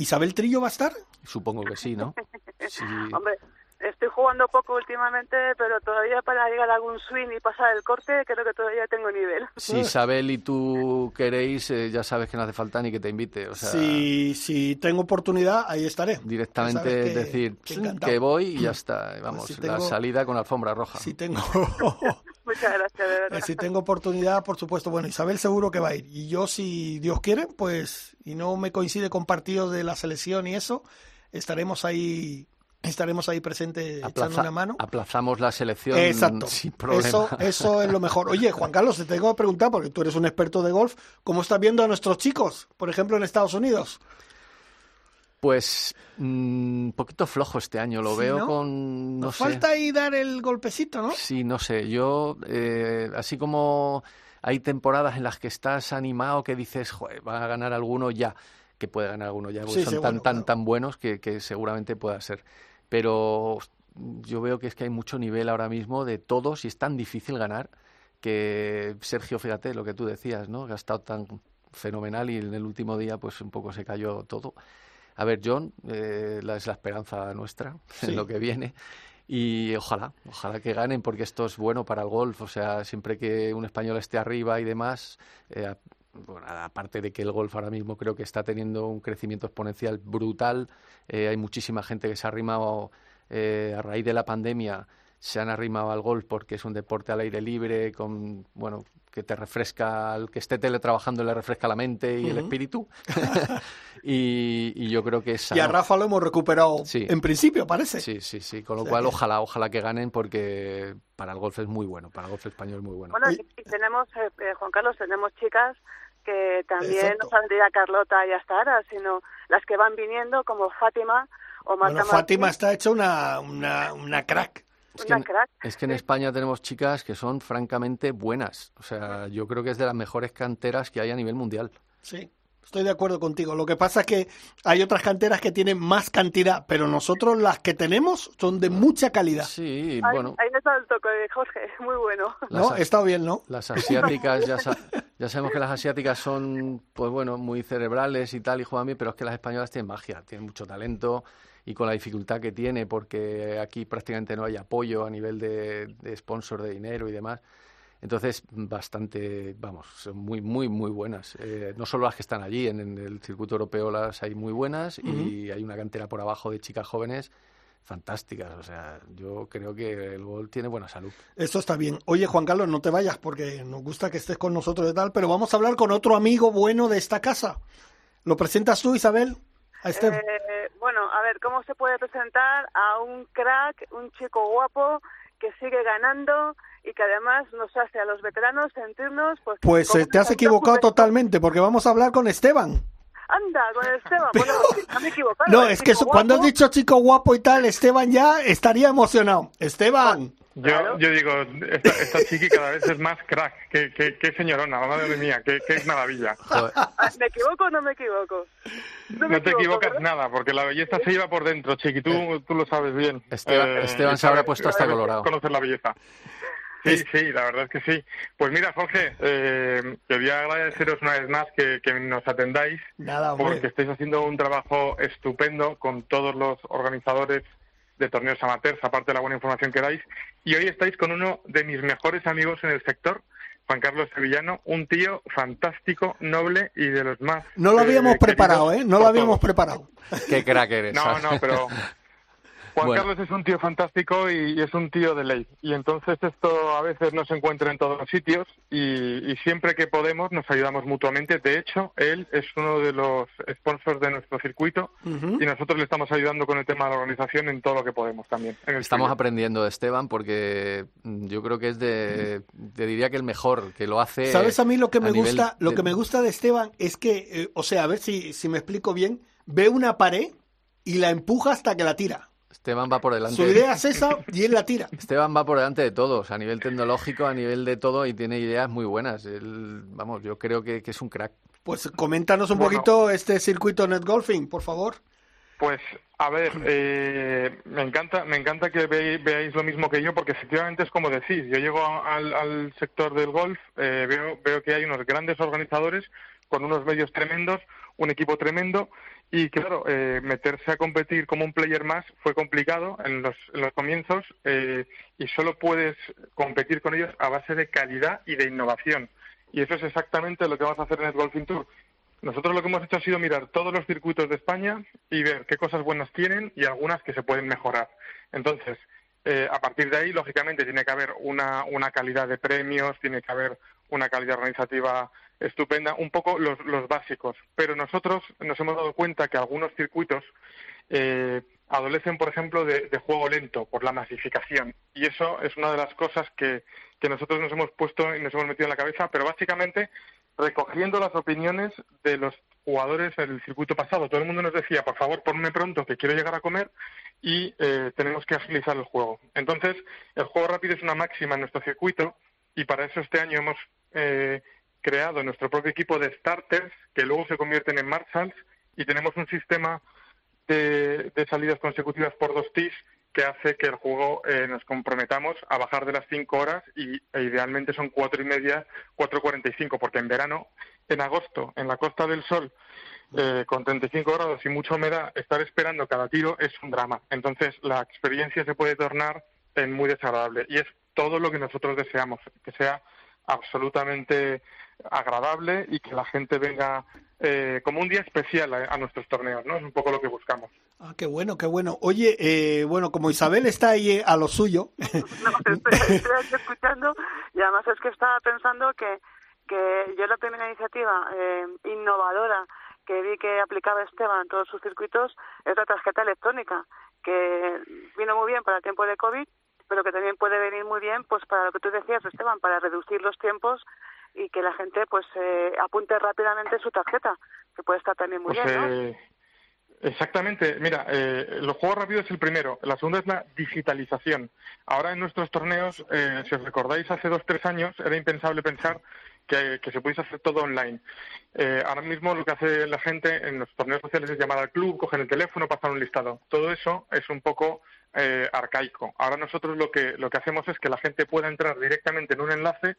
¿Isabel Trillo va a estar? Supongo que sí, ¿no? Sí. Hombre, estoy jugando poco últimamente, pero todavía para llegar a algún swing y pasar el corte, creo que todavía tengo nivel. Si Isabel y tú queréis, eh, ya sabes que no hace falta ni que te invite. O sea, si, si tengo oportunidad, ahí estaré. Directamente que- decir que voy y ya está. Vamos, si la salida con alfombra roja. Si tengo, Muchas gracias, de verdad. si tengo oportunidad, por supuesto. Bueno, Isabel seguro que va a ir. Y yo, si Dios quiere, pues, y no me coincide con partidos de la selección y eso, estaremos ahí, estaremos ahí presentes echando una mano. Aplazamos la selección Exacto. sin problema. Eso, eso es lo mejor. Oye, Juan Carlos, te tengo que preguntar, porque tú eres un experto de golf, ¿cómo estás viendo a nuestros chicos, por ejemplo, en Estados Unidos? Pues mm, un poquito flojo este año, lo Sí, veo ¿no? con... No Nos sé. falta ahí dar el golpecito, ¿no? Sí, no sé. Yo, eh, así como hay temporadas en las que estás animado que dices, Joder, va a ganar alguno ya, que puede ganar alguno ya, porque Sí, son seguro, tan, tan, claro. tan buenos que, que seguramente pueda ser. Pero yo veo que es que hay mucho nivel ahora mismo de todos y es tan difícil ganar que Sergio, fíjate lo que tú decías, ¿no? Que ha estado tan fenomenal y en el último día pues un poco se cayó todo. A ver, John, eh, la, es la esperanza nuestra Sí. en lo que viene. Y ojalá, ojalá que ganen, porque esto es bueno para el golf. O sea, siempre que un español esté arriba y demás, eh, bueno, aparte de que el golf ahora mismo creo que está teniendo un crecimiento exponencial brutal, eh, hay muchísima gente que se ha arrimado eh, a raíz de la pandemia, se han arrimado al golf porque es un deporte al aire libre, con, bueno, que te refresca, al que esté teletrabajando le refresca la mente y el espíritu. y, y yo creo que es Y a. Rafa lo hemos recuperado, Sí. en principio, parece. Sí, sí, sí. Con lo O sea cual, que- ojalá, ojalá que ganen porque para el golf es muy bueno, para el golf español es muy bueno. Bueno, y y tenemos, eh, eh, Juan Carlos, tenemos chicas que también Exacto. no saldría Carlota y hasta ahora, sino las que van viniendo, como Fátima o Marta Bueno, Fátima está hecha una, una, una crack. Es que, crack. es que en España tenemos chicas que son francamente buenas. O sea, yo creo que es de las mejores canteras que hay a nivel mundial. Sí, estoy de acuerdo contigo. Lo que pasa es que hay otras canteras que tienen más cantidad, pero nosotros las que tenemos son de mucha calidad. Sí, Ahí, bueno, ahí me está el toque, Jorge, muy bueno. ¿No? las, He estado bien, ¿no? las asiáticas, ya, sa- ya sabemos que las asiáticas son, pues bueno, muy cerebrales y tal, y juegan bien, pero es que las españolas tienen magia, tienen mucho talento y con la dificultad que tiene, porque aquí prácticamente no hay apoyo a nivel de, de sponsor de dinero y demás. Entonces, bastante, vamos, son muy, muy, muy buenas. Eh, no solo las que están allí, en, en el circuito europeo las hay muy buenas y hay una cantera por abajo de chicas jóvenes fantásticas. O sea, yo creo que el gol tiene buena salud. Esto está bien. Oye, Juan Carlos, no te vayas porque nos gusta que estés con nosotros y tal, pero vamos a hablar con otro amigo bueno de esta casa. ¿Lo presentas tú, Isabel? A este... Eh, bueno, a ver, ¿cómo se puede presentar a un crack, un chico guapo que sigue ganando y que además nos hace a los veteranos sentirnos pues... Pues eh, te has equivocado juventud. totalmente porque vamos a hablar con Esteban. Anda, con Esteban. Bueno, no me he equivocado. No, es que eso- cuando has dicho chico guapo y tal, Esteban ya estaría emocionado. Esteban, Yo, Claro. yo digo, esta, esta chiqui cada vez es más crack. Qué, qué, qué señorona, madre mía, qué, qué maravilla. ¿Me equivoco o no me equivoco? No, me te equivoco, equivocas ¿verdad? nada, porque la belleza se lleva por dentro, chiqui. Tú, tú lo sabes bien. Eh, Esteban- Esteban se habrá puesto hasta colorado. Conocer la belleza. Sí, sí, la verdad es que sí. Pues mira, Jorge, eh, quería agradeceros una vez más que, que nos atendáis, nada, porque estáis haciendo un trabajo estupendo con todos los organizadores de torneos amateurs, aparte de la buena información que dais. Y hoy estáis con uno de mis mejores amigos en el sector, Juan Carlos Sevillano, un tío fantástico, noble y de los más. No lo eh, habíamos queridos preparado, ¿eh? No lo habíamos todos. preparado. qué crack eres. No, no, pero Juan Carlos es un tío fantástico y, es un tío de ley. Y entonces esto a veces no se encuentra en todos los sitios y, siempre que podemos nos ayudamos mutuamente. De hecho, él es uno de los sponsors de nuestro circuito y nosotros le estamos ayudando con el tema de la organización en todo lo que podemos también. estamos aprendiendo de Esteban porque mm, yo creo que es de, te diría que el mejor, que lo hace. ¿Sabes a mí lo que me gusta? Lo que me gusta de Esteban es que, eh, o sea, a ver si, si me explico bien, ve una pared y la empuja hasta que la tira. Esteban va por delante. Su idea es esa y él la tira. Esteban va por delante de todos, a nivel tecnológico, a nivel de todo, y tiene ideas muy buenas. Él, vamos, yo creo que, es un crack. Pues coméntanos un poquito este circuito Net Golfing, por favor. Pues a ver, eh, me encanta, me encanta que veáis lo mismo que yo, porque efectivamente es como decís. Yo llego al, sector del golf, eh, veo, veo que hay unos grandes organizadores con unos medios tremendos, un equipo tremendo y claro, eh, meterse a competir como un player más fue complicado en los, comienzos eh, y solo puedes competir con ellos a base de calidad y de innovación. Y eso es exactamente lo que vamos a hacer en el Golfing Tour. Nosotros lo que hemos hecho ha sido mirar todos los circuitos de España y ver qué cosas buenas tienen y algunas que se pueden mejorar. Entonces, eh, a partir de ahí, lógicamente, tiene que haber una, una calidad de premios, tiene que haber una calidad organizativa estupenda, un poco los, los básicos. Pero nosotros nos hemos dado cuenta que algunos circuitos eh, adolecen, por ejemplo, de, juego lento por la masificación. Y eso es una de las cosas que, que nosotros nos hemos puesto y nos hemos metido en la cabeza, pero básicamente recogiendo las opiniones de los jugadores en el circuito pasado. Todo el mundo nos decía, por favor, ponme pronto que quiero llegar a comer y eh, tenemos que agilizar el juego. Entonces, el juego rápido es una máxima en nuestro circuito y para eso este año hemos eh, creado nuestro propio equipo de starters que luego se convierten en marshalls y tenemos un sistema de, salidas consecutivas por dos tis que hace que el juego eh, nos comprometamos a bajar de las cinco horas y e idealmente son cuatro y media, cuatro cuarenta y cinco, porque en verano, en agosto, en la Costa del Sol, eh, con 35 grados y mucha humedad, estar esperando cada tiro es un drama. Entonces la experiencia se puede tornar en muy desagradable y es todo lo que nosotros deseamos, que sea absolutamente agradable y que la gente venga eh, como un día especial a, nuestros torneos, ¿no? Es un poco lo que buscamos. Ah, qué bueno, qué bueno. Oye, eh, bueno, como Isabel está ahí eh, a lo suyo. no, estoy, estoy escuchando y además es que estaba pensando que, que yo la primera iniciativa eh, innovadora que vi que aplicaba Esteban en todos sus circuitos es la tarjeta electrónica, que vino muy bien para el tiempo de COVID pero que también puede venir muy bien pues para lo que tú decías Esteban para reducir los tiempos y que la gente pues eh, apunte rápidamente su tarjeta que puede estar también muy pues, bien ¿no? Eh, exactamente mira eh, los juegos rápidos es el primero la segunda es la digitalización ahora en nuestros torneos eh, si os recordáis hace dos tres años era impensable pensar que, que, se pudiese hacer todo online. Eh, ahora mismo lo que hace la gente en los torneos sociales es llamar al club, coger el teléfono, pasar un listado. Todo eso es un poco eh, arcaico. Ahora nosotros lo que, lo que hacemos es que la gente pueda entrar directamente en un enlace,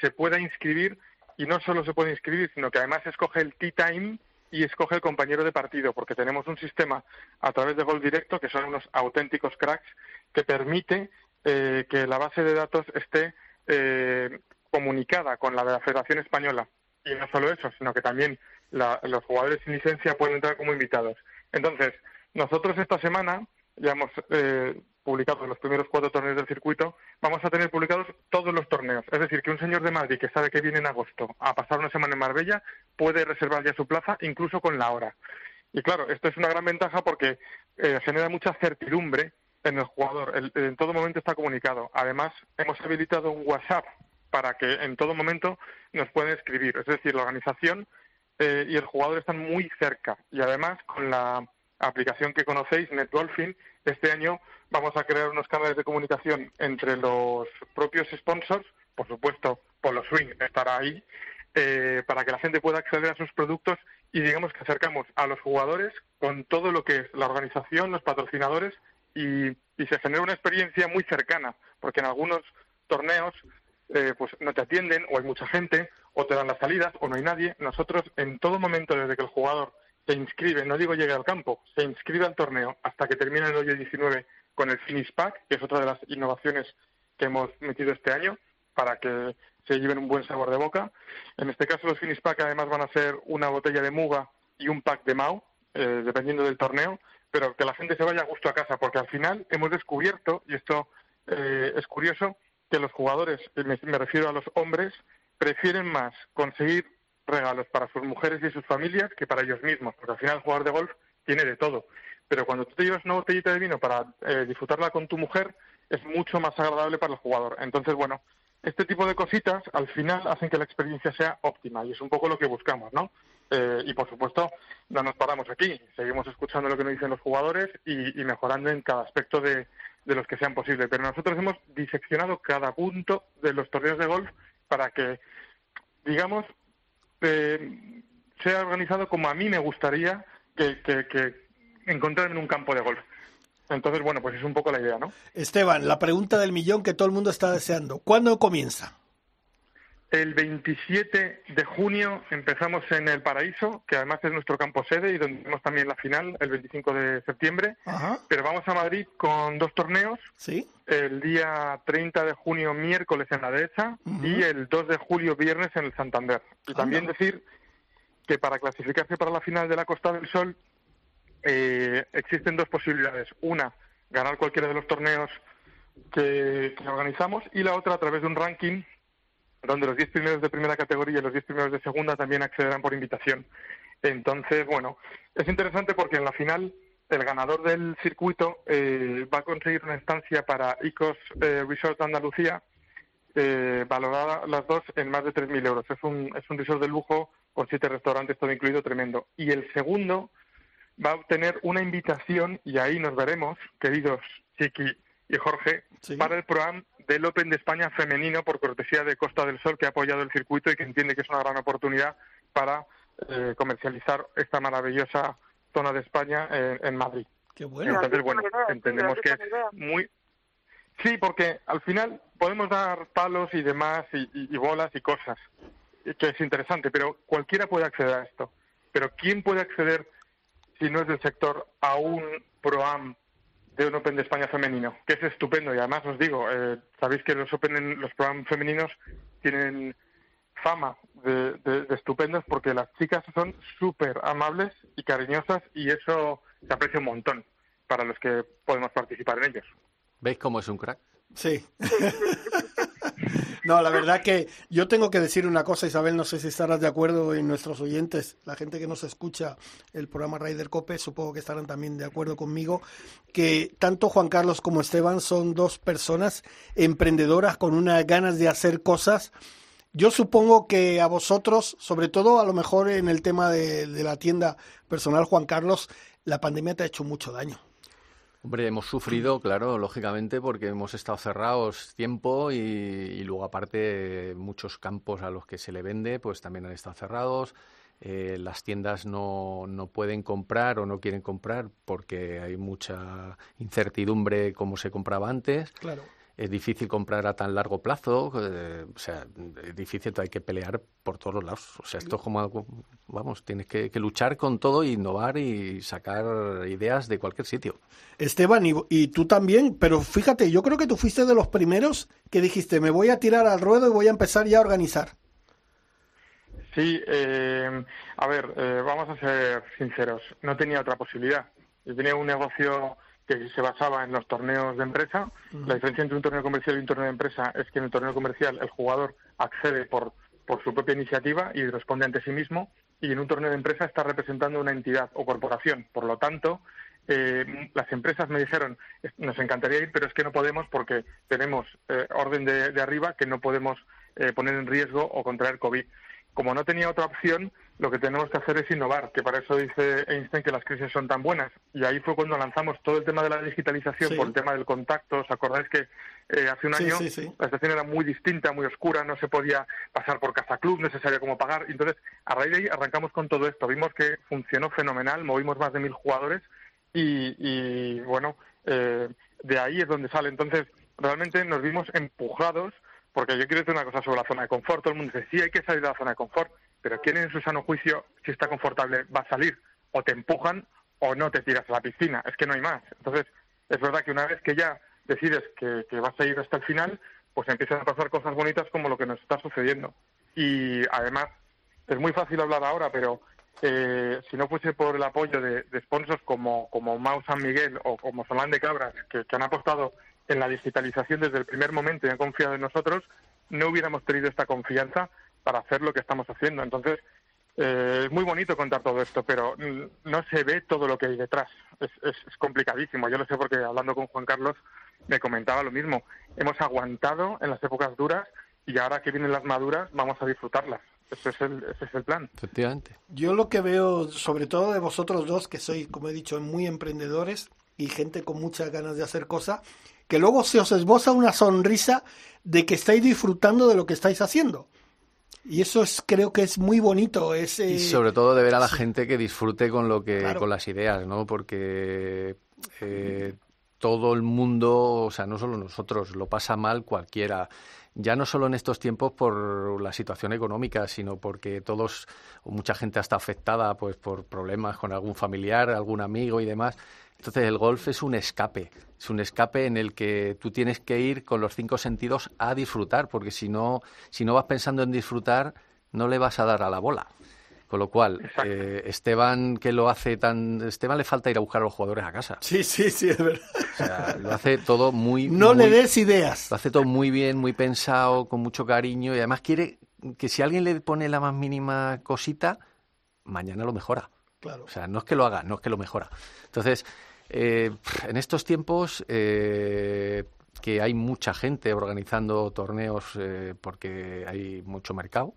se pueda inscribir y no solo se puede inscribir, sino que además escoge el tea time y escoge el compañero de partido, porque tenemos un sistema a través de Gol Directo, que son unos auténticos cracks, que permite eh, que la base de datos esté eh, comunicada con la de la Federación Española. Y no solo eso, sino que también los jugadores sin licencia pueden entrar como invitados. Entonces, nosotros esta semana ya hemos eh, publicado los primeros cuatro torneos del circuito, vamos a tener publicados todos los torneos. Es decir, que un señor de Madrid que sabe que viene en agosto a pasar una semana en Marbella puede reservar ya su plaza, incluso con la hora. Y claro, esto es una gran ventaja porque eh, genera mucha certidumbre en el jugador. en todo momento está comunicado. Además, hemos habilitado un WhatsApp para que en todo momento nos puedan escribir. Es decir, la organización eh, y el jugador están muy cerca. Y además, con la aplicación que conocéis, NetGolfing, este año vamos a crear unos canales de comunicación entre los propios sponsors, por supuesto, Polo Swing estará ahí, eh, para que la gente pueda acceder a sus productos y digamos que acercamos a los jugadores con todo lo que es la organización, los patrocinadores y, y se genera una experiencia muy cercana, porque en algunos torneos eh, pues no te atienden o hay mucha gente o te dan las salidas o no hay nadie. Nosotros en todo momento desde que el jugador se inscribe, no digo llegue al campo, se inscribe al torneo hasta que termine el hoyo 19 con el Finish Pack, que es otra de las innovaciones que hemos metido este año para que se lleven un buen sabor de boca. En este caso los Finish Pack además van a ser una botella de muga y un pack de Mau, eh, dependiendo del torneo, pero que la gente se vaya a gusto a casa, porque al final hemos descubierto, y esto eh, es curioso, que los jugadores, me, me refiero a los hombres, prefieren más conseguir regalos para sus mujeres y sus familias que para ellos mismos, porque al final el jugador de golf tiene de todo. Pero cuando tú te llevas una botellita de vino para eh, disfrutarla con tu mujer, es mucho más agradable para el jugador. Entonces, bueno, este tipo de cositas al final hacen que la experiencia sea óptima y es un poco lo que buscamos, ¿no? Eh, y por supuesto, no nos paramos aquí, seguimos escuchando lo que nos dicen los jugadores y, y mejorando en cada aspecto de, de los que sean posibles. Pero nosotros hemos diseccionado cada punto de los torneos de golf para que, digamos, eh, sea organizado como a mí me gustaría que, que, que encontrar en un campo de golf. Entonces, bueno, pues es un poco la idea, ¿no? Esteban, la pregunta del millón que todo el mundo está deseando. ¿Cuándo comienza? El 27 de junio empezamos en El Paraíso, que además es nuestro campo sede y donde tenemos también la final el 25 de septiembre. Ajá. Pero vamos a Madrid con dos torneos. Sí. El día 30 de junio, miércoles en la Dehesa Ujú. y el 2 de julio, viernes en el Santander. Y también decir que para clasificarse para la final de la Costa del Sol eh, existen dos posibilidades. Una, ganar cualquiera de los torneos que, que organizamos y la otra a través de un ranking donde los 10 primeros de primera categoría y los 10 primeros de segunda también accederán por invitación. Entonces, bueno, es interesante porque en la final el ganador del circuito eh, va a conseguir una estancia para ICOS eh, Resort Andalucía eh, valorada las dos en más de 3.000 euros. Es un, es un resort de lujo con siete restaurantes, todo incluido, tremendo. Y el segundo va a obtener una invitación, y ahí nos veremos, queridos Chiqui y Jorge, Sí. para el programa del Open de España femenino por cortesía de Costa del Sol, que ha apoyado el circuito y que entiende que es una gran oportunidad para eh, comercializar esta maravillosa zona de España en, en Madrid. Qué bueno. Entonces, bueno, entendemos sí, que es muy... Sí, porque al final podemos dar palos y demás y, y- y bolas y cosas, que es interesante, pero cualquiera puede acceder a esto. Pero ¿quién puede acceder, si no es del sector, a un ProAm de un Open de España femenino? Que es estupendo y además os digo, eh, sabéis que los Open, en- los ProAm femeninos tienen fama de, de- de estupendos porque las chicas son súper amables y cariñosas y eso se aprecia un montón para los que podemos participar en ellos. ¿Veis cómo es un crack? Sí. No, la verdad que yo tengo que decir una cosa, Isabel, no sé si estarás de acuerdo y nuestros oyentes, la gente que nos escucha el programa Raider Cope, supongo que estarán también de acuerdo conmigo, que tanto Juan Carlos como Esteban son dos personas emprendedoras con unas ganas de hacer cosas. Yo supongo que a vosotros, sobre todo a lo mejor en el tema de, de la tienda personal, Juan Carlos, la pandemia te ha hecho mucho daño. Hombre, hemos sufrido, claro, lógicamente, porque hemos estado cerrados tiempo y, y luego aparte muchos campos a los que se le vende, pues también han estado cerrados. Eh, las tiendas no, no pueden comprar o no quieren comprar porque hay mucha incertidumbre como se compraba antes. Claro. Es difícil comprar a tan largo plazo, eh, o sea, es difícil, hay que pelear por todos los lados. O sea, esto es como algo, vamos, tienes que, que luchar con todo, innovar y sacar ideas de cualquier sitio. Esteban, y, y tú también, pero fíjate, yo creo que tú fuiste de los primeros que dijiste, me voy a tirar al ruedo y voy a empezar ya a organizar. Sí, eh, a ver, eh, vamos a ser sinceros, no tenía otra posibilidad. Yo tenía un negocio que se basaba en los torneos de empresa. La diferencia entre un torneo comercial y un torneo de empresa es que en el torneo comercial el jugador accede por, por su propia iniciativa y responde ante sí mismo, y en un torneo de empresa está representando una entidad o corporación. Por lo tanto, eh, las empresas me dijeron, "Es- nos encantaría ir, pero es que no podemos porque tenemos eh, orden de, de arriba que no podemos eh, poner en riesgo o contraer COVID. Como no tenía otra opción, lo que tenemos que hacer es innovar, que para eso dice Einstein que las crisis son tan buenas. Y ahí fue cuando lanzamos todo el tema de la digitalización Sí. por el tema del contacto. ¿Os acordáis que eh, hace un Sí, año sí, la estación era muy distinta, muy oscura, no se podía pasar por casa club, no se sabía cómo pagar? Entonces, a raíz de ahí arrancamos con todo esto. Vimos que funcionó fenomenal, movimos más de mil jugadores y, y, bueno, eh, de ahí es donde sale. Entonces, realmente nos vimos empujados, porque yo quiero decir una cosa sobre la zona de confort. Todo el mundo dice, sí, hay que salir de la zona de confort, pero ¿quién en su sano juicio, si está confortable, va a salir? O te empujan o no te tiras a la piscina. Es que no hay más. Entonces, es verdad que una vez que ya decides que, que vas a ir hasta el final, pues empiezan a pasar cosas bonitas como lo que nos está sucediendo. Y además, es muy fácil hablar ahora, pero eh, si no fuese por el apoyo de, sponsors como, como Mau San Miguel o como Solán de Cabras, que, han apostado en la digitalización desde el primer momento y han confiado en nosotros, no hubiéramos tenido esta confianza para hacer lo que estamos haciendo. Entonces, eh, es muy bonito contar todo esto, pero no se ve todo lo que hay detrás. Es, es, complicadísimo. Yo lo sé porque hablando con Juan Carlos me comentaba lo mismo. Hemos aguantado en las épocas duras y ahora que vienen las maduras vamos a disfrutarlas. Ese es el, ese es el plan. Efectivamente. Yo lo que veo, sobre todo de vosotros dos, que sois, como he dicho, muy emprendedores y gente con muchas ganas de hacer cosas, que luego se os esboza una sonrisa de que estáis disfrutando de lo que estáis haciendo. Y eso es, creo que es muy bonito. Es, Y sobre todo de ver a la gente que disfrute con lo que, con las ideas, ¿no? Porque eh, todo el mundo, o sea, no solo nosotros, lo pasa mal cualquiera ya no solo en estos tiempos por la situación económica, sino porque todos mucha gente está afectada pues por problemas con algún familiar, algún amigo y demás. Entonces el golf es un escape, es un escape en el que tú tienes que ir con los cinco sentidos a disfrutar, porque si no, si no vas pensando en disfrutar, no le vas a dar a la bola. Con lo cual, eh, Esteban, que lo hace tan. Esteban le falta ir a buscar a los jugadores a casa. Sí, sí, sí, es verdad. O sea, lo hace todo muy. No le des ideas. Lo hace todo muy bien, muy pensado, con mucho cariño y además quiere que si alguien le pone la más mínima cosita, mañana lo mejora. Claro. O sea, no es que lo haga, no es que lo mejora. Entonces, eh, en estos tiempos. Eh, que hay mucha gente organizando torneos porque hay mucho mercado.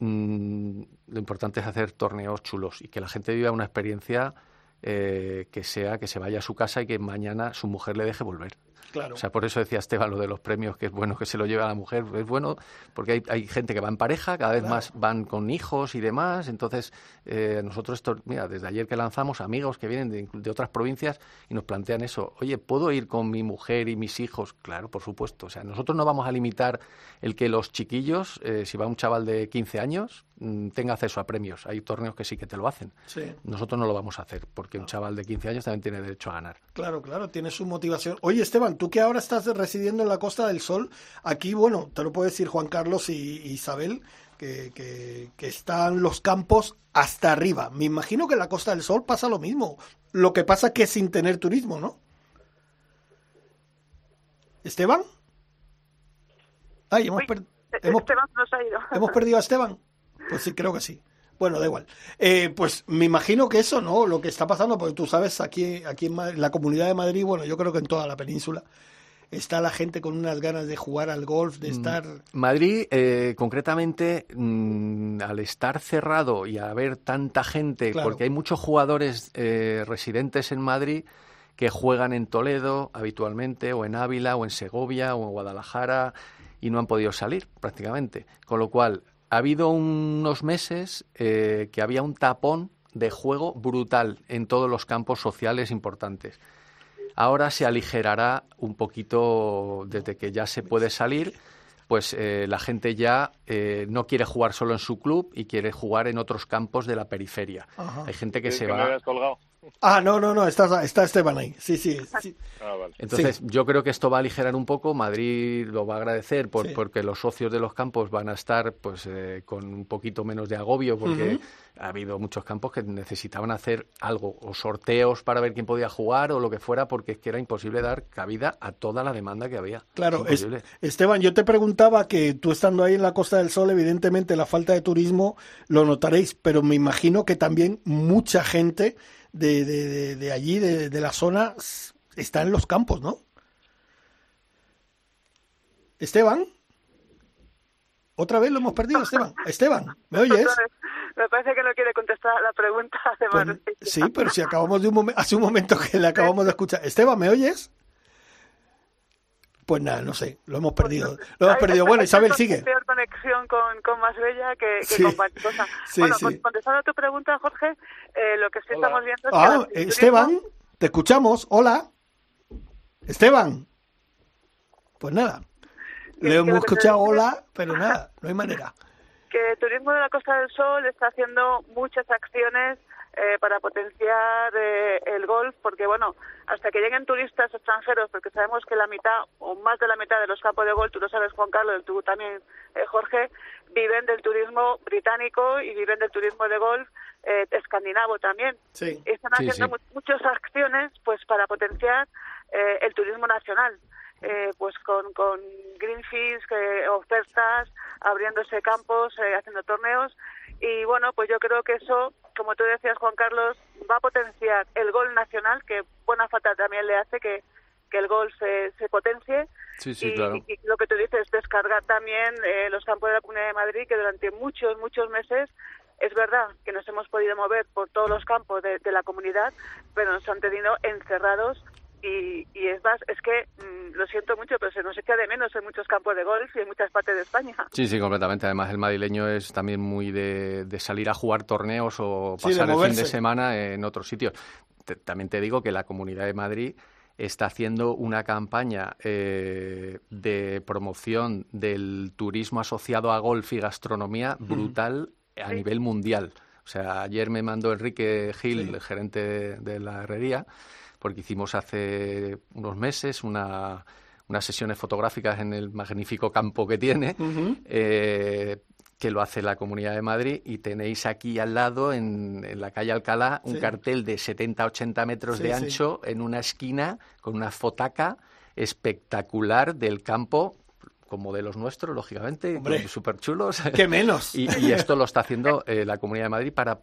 Mm, lo importante es hacer torneos chulos y que la gente viva una experiencia eh, que sea que se vaya a su casa y que mañana su mujer le deje volver. Claro. O sea, por eso decía Esteban lo de los premios, que es bueno que se lo lleve a la mujer. Es bueno porque hay, hay gente que va en pareja, cada vez más van con hijos y demás. Entonces, eh, nosotros, esto, mira, desde ayer que lanzamos, amigos que vienen de, de, otras provincias y nos plantean eso. Oye, ¿puedo ir con mi mujer y mis hijos? Claro, por supuesto. O sea, nosotros no vamos a limitar el que los chiquillos, eh, si va un chaval de 15 años, tenga acceso a premios. Hay torneos que sí que te lo hacen. Sí. Nosotros no lo vamos a hacer porque un chaval de 15 años también tiene derecho a ganar. Claro, claro, tiene su motivación. Oye, Esteban, tú que ahora estás residiendo en la Costa del Sol, aquí, bueno, te lo puede decir Juan Carlos y, Isabel, que, que, que, están los campos hasta arriba. Me imagino que en la Costa del Sol pasa lo mismo. Lo que pasa que sin tener turismo, ¿no? Esteban. Ay, hemos, per hemos, Esteban nos ha ido. ¿Hemos perdido a Esteban? Pues sí, creo que sí. Bueno, da igual. Eh, pues me imagino que eso, ¿no? Lo que está pasando, porque tú sabes, aquí, aquí en la comunidad de Madrid, bueno, yo creo que en toda la península, está la gente con unas ganas de jugar al golf, de estar... Madrid, eh, concretamente, mmm, al estar cerrado y a haber tanta gente, Claro. porque hay muchos jugadores eh, residentes en Madrid que juegan en Toledo habitualmente, o en Ávila, o en Segovia, o en Guadalajara, y no han podido salir prácticamente. Con lo cual, ha habido unos meses eh, que había un tapón de juego brutal en todos los campos sociales importantes. Ahora se aligerará un poquito desde que ya se puede salir, pues eh, la gente ya eh, no quiere jugar solo en su club y quiere jugar en otros campos de la periferia. Ajá. Hay gente que Sí, se que va. Ah, no, no, no, está, está Esteban ahí. Sí, sí. sí. Ah, vale. Entonces, yo creo que esto va a aligerar un poco. Madrid lo va a agradecer por, Sí. porque los socios de los campos van a estar pues eh, con un poquito menos de agobio, porque. Ha habido muchos campos que necesitaban hacer algo, o sorteos para ver quién podía jugar, o lo que fuera, porque es que era imposible dar cabida a toda la demanda que había. Claro, es-. Esteban, yo te preguntaba que tú estando ahí en la Costa del Sol, evidentemente la falta de turismo lo notaréis, pero me imagino que también mucha gente de, de, de- de allí, de, de la zona, está en los campos, ¿no? Esteban, otra vez lo hemos perdido, Esteban. Esteban, ¿me oyes? Me parece que no quiere contestar a la pregunta de Pues, sí, pero si acabamos de un momento, hace un momento que le acabamos de escuchar. Esteban, ¿me oyes? Pues nada, no sé, lo hemos perdido. Lo hemos perdido. Bueno, Isabel, sigue. peor conexión con, con Más Bella que, que Sí. con. Sí, bueno, sí. con- contestando a tu pregunta, Jorge, eh, lo que sí Hola. estamos viendo es. Ah, Esteban, te escuchamos. Hola. Esteban. Pues nada. Le hemos escuchado hola, pero nada, no hay manera. que Turismo de la Costa del Sol está haciendo muchas acciones eh, para potenciar eh, el golf, porque bueno, hasta que lleguen turistas extranjeros, porque sabemos que la mitad o más de la mitad de los campos de golf, tú lo sabes Juan Carlos, tú también eh, Jorge, viven del turismo británico y viven del turismo de golf eh, escandinavo también. Están haciendo muchas acciones pues para potenciar eh, el turismo nacional. Eh, pues con, con Greenfields, ofertas, abriéndose campos, haciendo torneos. Y bueno, pues yo creo que eso, como tú decías, Juan Carlos, va a potenciar el gol nacional, que buena falta también le hace que, que el gol se, se potencie. y, lo que tú dices, descargar también los campos de la Comunidad de Madrid, que durante muchos, muchos meses es verdad que nos hemos podido mover por todos los campos de, la comunidad, pero nos han tenido encerrados y, es más, es que mm, lo siento mucho, pero se nos echa de menos en muchos campos de golf y en muchas partes de España. Sí, sí, completamente. Además, el madrileño es también muy de, salir a jugar torneos o pasar el fin de semana en otros sitios. también te digo que la Comunidad de Madrid está haciendo una campaña eh, de promoción del turismo asociado a golf y gastronomía brutal a nivel mundial. O sea, ayer me mandó Enrique Gil, el gerente de, la herrería, porque hicimos hace unos meses una, unas sesiones fotográficas en el magnífico campo que tiene, eh, que lo hace la Comunidad de Madrid, y tenéis aquí al lado, en, la calle Alcalá, un cartel de 70-80 metros de ancho en una esquina con una fotaca espectacular del campo con modelos nuestros, lógicamente, súper chulos. ¿Qué menos? y, esto lo está haciendo eh, la Comunidad de Madrid para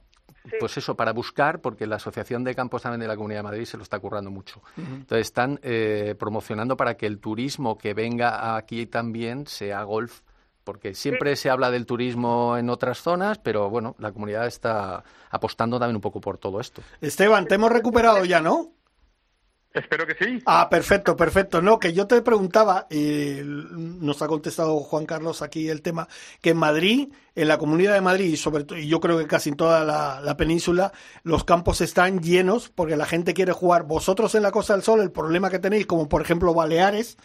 pues eso, para buscar, porque la Asociación de Campos también de la Comunidad de Madrid se lo está currando mucho. Entonces están eh, promocionando para que el turismo que venga aquí también sea golf, porque siempre se habla del turismo en otras zonas, pero bueno, la comunidad está apostando también un poco por todo esto. Esteban, te hemos recuperado ya, ¿no? Espero que sí. Ah, perfecto, perfecto. No, que yo te preguntaba, y nos ha contestado Juan Carlos aquí el tema, que en Madrid, en la Comunidad de Madrid, y sobre todo, y yo creo que casi en toda la, península, los campos están llenos porque la gente quiere jugar. Vosotros en la Costa del Sol, el problema que tenéis, como por ejemplo Baleares,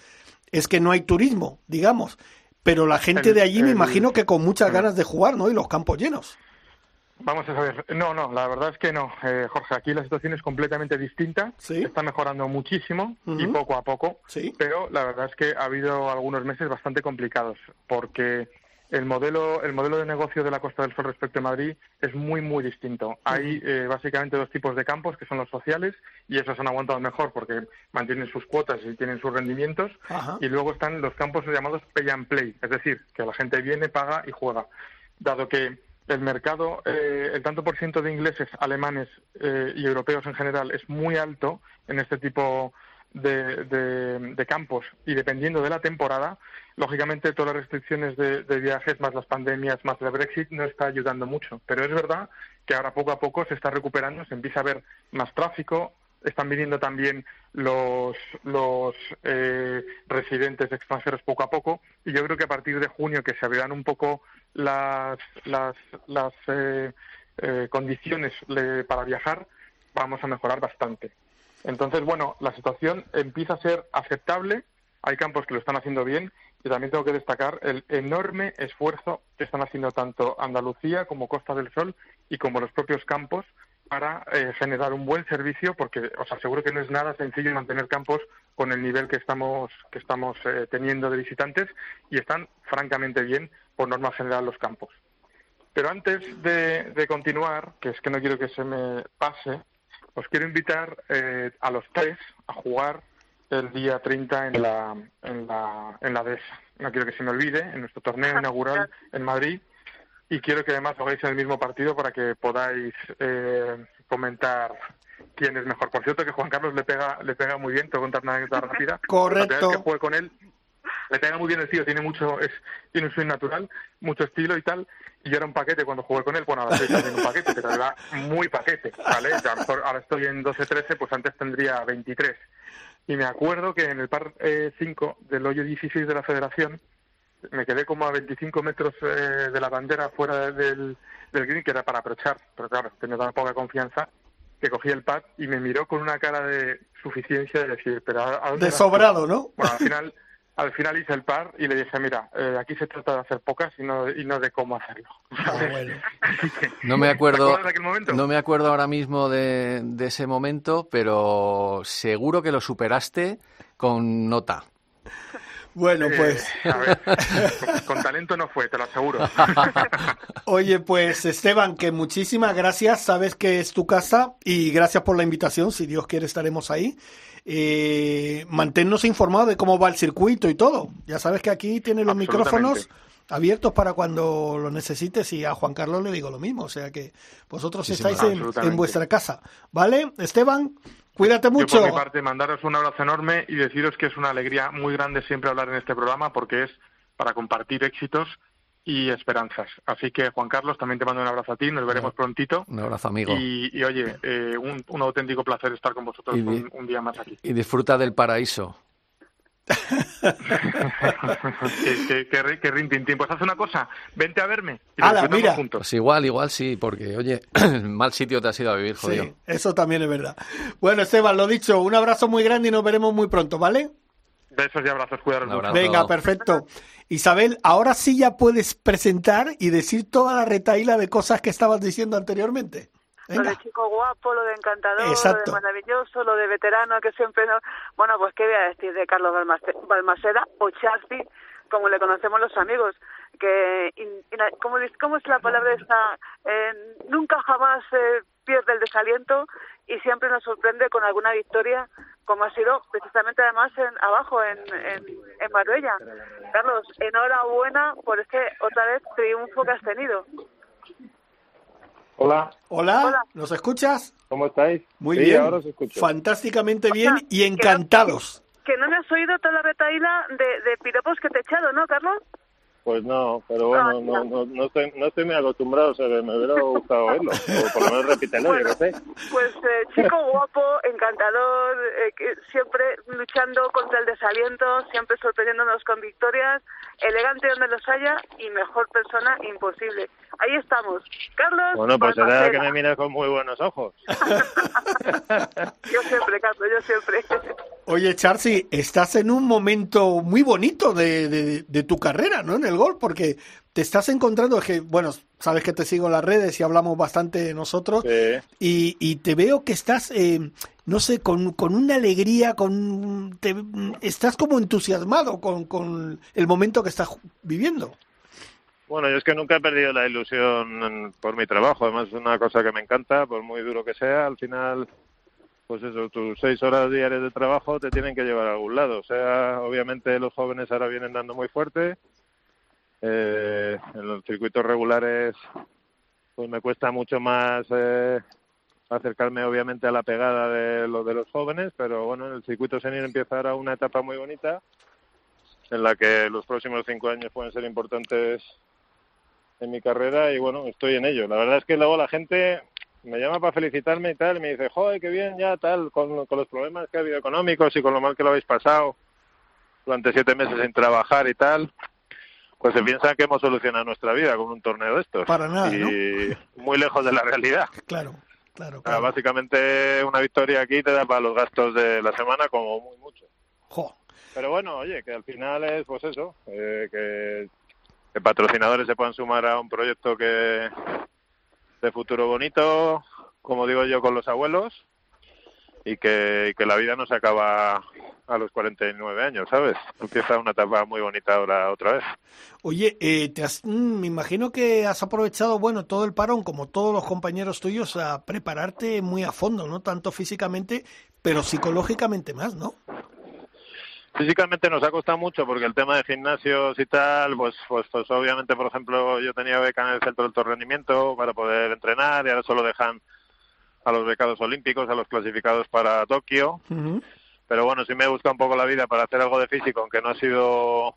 es que no hay turismo, digamos. Pero la gente de allí me imagino que con muchas ganas de jugar, ¿no? Y los campos llenos. Vamos a ver, no, no, la verdad es que no, eh, Jorge, aquí la situación es completamente distinta, está mejorando muchísimo y poco a poco, pero la verdad es que ha habido algunos meses bastante complicados porque el modelo, el modelo de negocio de la Costa del Sol respecto a Madrid es muy, muy distinto. Hay eh, básicamente dos tipos de campos, que son los sociales, y esos han aguantado mejor porque mantienen sus cuotas y tienen sus rendimientos. Y luego están los campos llamados pay and play, es decir, que la gente viene, paga y juega. Dado que el mercado, eh, el tanto por ciento de ingleses, alemanes eh, y europeos en general es muy alto en este tipo de, de, campos y dependiendo de la temporada, lógicamente todas las restricciones de, viajes, más las pandemias, más el Brexit, no está ayudando mucho. Pero es verdad que ahora poco a poco se está recuperando, se empieza a ver más tráfico, están viniendo también los, los eh, residentes extranjeros poco a poco. Y yo creo que a partir de junio que se abrirán un poco las, las, las eh, eh, condiciones para viajar, vamos a mejorar bastante. Entonces, bueno, la situación empieza a ser aceptable, hay campos que lo están haciendo bien. Y también tengo que destacar el enorme esfuerzo que están haciendo tanto Andalucía como Costa del Sol y como los propios campos para eh, generar un buen servicio, porque os aseguro que no es nada sencillo mantener campos con el nivel que estamos, que estamos eh, teniendo de visitantes y están francamente bien por norma general los campos. Pero antes de, continuar, que es que no quiero que se me pase, os quiero invitar eh, a los tres a jugar el día 30 en la, en la, en la DESA. No quiero que se me olvide, en nuestro torneo inaugural en Madrid, y quiero que además hagáis el mismo partido para que podáis eh, comentar quién es mejor. Por cierto que Juan Carlos le pega le pega muy bien, te voy a contar una anécdota rápida. Correcto. La que juegue con él, le pega muy bien el tío, tiene mucho, es, tiene un swing natural, mucho estilo y tal, y yo era un paquete cuando jugué con él, bueno, ahora estoy también un paquete, pero era muy paquete, ¿vale? ahora estoy en 12-13, pues antes tendría 23. Y me acuerdo que en el par 5 eh, del hoyo 16 de la federación, me quedé como a 25 metros eh, de la bandera fuera del, del green, que era para aprovechar, pero claro, tenía tan poca confianza que cogí el pad y me miró con una cara de suficiencia de decir, pero ¿a dónde De sobrado, ¿no? Bueno, al final, al final hice el par y le dije, mira, eh, aquí se trata de hacer pocas y no, y no de cómo hacerlo. Ah, no me acuerdo, no me acuerdo ahora mismo de, de ese momento, pero seguro que lo superaste con nota. Bueno, Eh, pues. a ver, con, con talento no fue, te lo aseguro. Oye, pues Esteban, que muchísimas gracias. Sabes que es tu casa y gracias por la invitación. Si Dios quiere, estaremos ahí. Eh, manténnos informados de cómo va el circuito y todo. Ya sabes que aquí tiene los micrófonos abiertos para cuando lo necesites y a Juan Carlos le digo lo mismo. O sea que vosotros estáis en, vuestra casa. ¿Vale? Esteban, cuídate mucho. Yo por mi parte mandaros un abrazo enorme y deciros que es una alegría muy grande siempre hablar en este programa porque es para compartir éxitos y esperanzas. Así que Juan Carlos, también te mando un abrazo a ti, nos veremos prontito. Un abrazo, amigo. Y, y, oye, eh, un, un auténtico placer estar con vosotros un, un día más aquí. Y disfruta del paraíso. ri- que rintintín. Pues haz una cosa, vente a verme y disfrutamos mira. juntos. Pues igual, igual sí, porque, oye, mal sitio te has ido a vivir, jodido. Sí, eso también es verdad. Bueno, Esteban, lo dicho, un abrazo muy grande y nos veremos muy pronto, ¿vale? Besos y abrazos, cuidaros abrazo. Venga, perfecto. Isabel, ahora sí ya puedes presentar y decir toda la retaíla de cosas que estabas diciendo anteriormente. Lo de chico guapo, lo de encantador, Exacto. lo de maravilloso, lo de veterano, que siempre no... Bueno, pues qué voy a decir de Carlos Balmace- Balmaceda o Charcy, como le conocemos los amigos, que, in- ina- ¿cómo, dice- cómo es la palabra esta? Eh, nunca jamás eh, pierde el desaliento y siempre nos sorprende con alguna victoria, como ha sido precisamente además en, abajo en, en, en Marbella. Carlos, enhorabuena por este otra vez triunfo que has tenido. Hola, Hola, Hola. ¿nos escuchas? ¿cómo estáis? Muy Sí, bien. ahora os escucho. Fantásticamente bien y que no- encantados. Que no me has oído toda la retaíla de, de piropos que te he echado, ¿no, Carlos? Pues no, pero bueno, no, no, no, estoy, no estoy muy acostumbrado, o sea, me hubiera gustado oírlo. O por lo menos repítelo, yo qué sé. Pues eh, chico guapo, encantador, eh, que siempre luchando contra el desaliento, siempre sorprendiéndonos con victorias, elegante donde los haya y mejor persona imposible. Ahí estamos. Carlos. Bueno, pues será que me miras con muy buenos ojos. Yo siempre, Carlos, yo siempre. Oye, Charcy, estás en un momento muy bonito de, de- de tu carrera, ¿no? En el gol, porque te estás encontrando, es que, bueno, sabes que te sigo en las redes y hablamos bastante nosotros, Sí. y, y te veo que estás, eh, no sé, con, con una alegría, con te- estás como entusiasmado con, con el momento que estás viviendo. Bueno, yo es que nunca he perdido la ilusión por mi trabajo. Además, es una cosa que me encanta, por muy duro que sea. Al final, pues eso, tus seis horas diarias de trabajo te tienen que llevar a algún lado. O sea, obviamente los jóvenes ahora vienen dando muy fuerte. Eh, en los circuitos regulares, pues me cuesta mucho más eh, acercarme, obviamente, a la pegada de lo de los jóvenes. Pero bueno, en el circuito senior empieza ahora una etapa muy bonita en la que los próximos cinco años pueden ser importantes en mi carrera y bueno, estoy en ello. La verdad es que luego la gente me llama para felicitarme y tal, y me dice, joder, qué bien ya, tal, con, con los problemas que ha habido económicos y con lo mal que lo habéis pasado durante siete meses sin trabajar y tal, pues se piensan que hemos solucionado nuestra vida con un torneo de estos. Para nada, Y muy lejos de la realidad. Claro, sea, claro. básicamente una victoria aquí te da para los gastos de la semana como muy mucho. Jo. Pero bueno, oye, que al final es pues eso, eh, que, que patrocinadores se puedan sumar a un proyecto que de futuro bonito, como digo yo, con los abuelos, y que, y que la vida no se acaba a los 49 años, ¿sabes? Empieza una etapa muy bonita ahora otra vez. Oye, eh, te has- mm, me imagino que has aprovechado, bueno, todo el parón, como todos los compañeros tuyos, a prepararte muy a fondo, ¿no? Tanto físicamente, pero psicológicamente más, ¿no? Físicamente nos ha costado mucho porque el tema de gimnasios y tal, pues, pues, pues obviamente, por ejemplo, yo tenía beca en el centro de alto rendimiento para poder entrenar y ahora solo dejan a los becados olímpicos, a los clasificados para Tokio. Pero bueno, sí me busca un poco la vida para hacer algo de físico, aunque no ha sido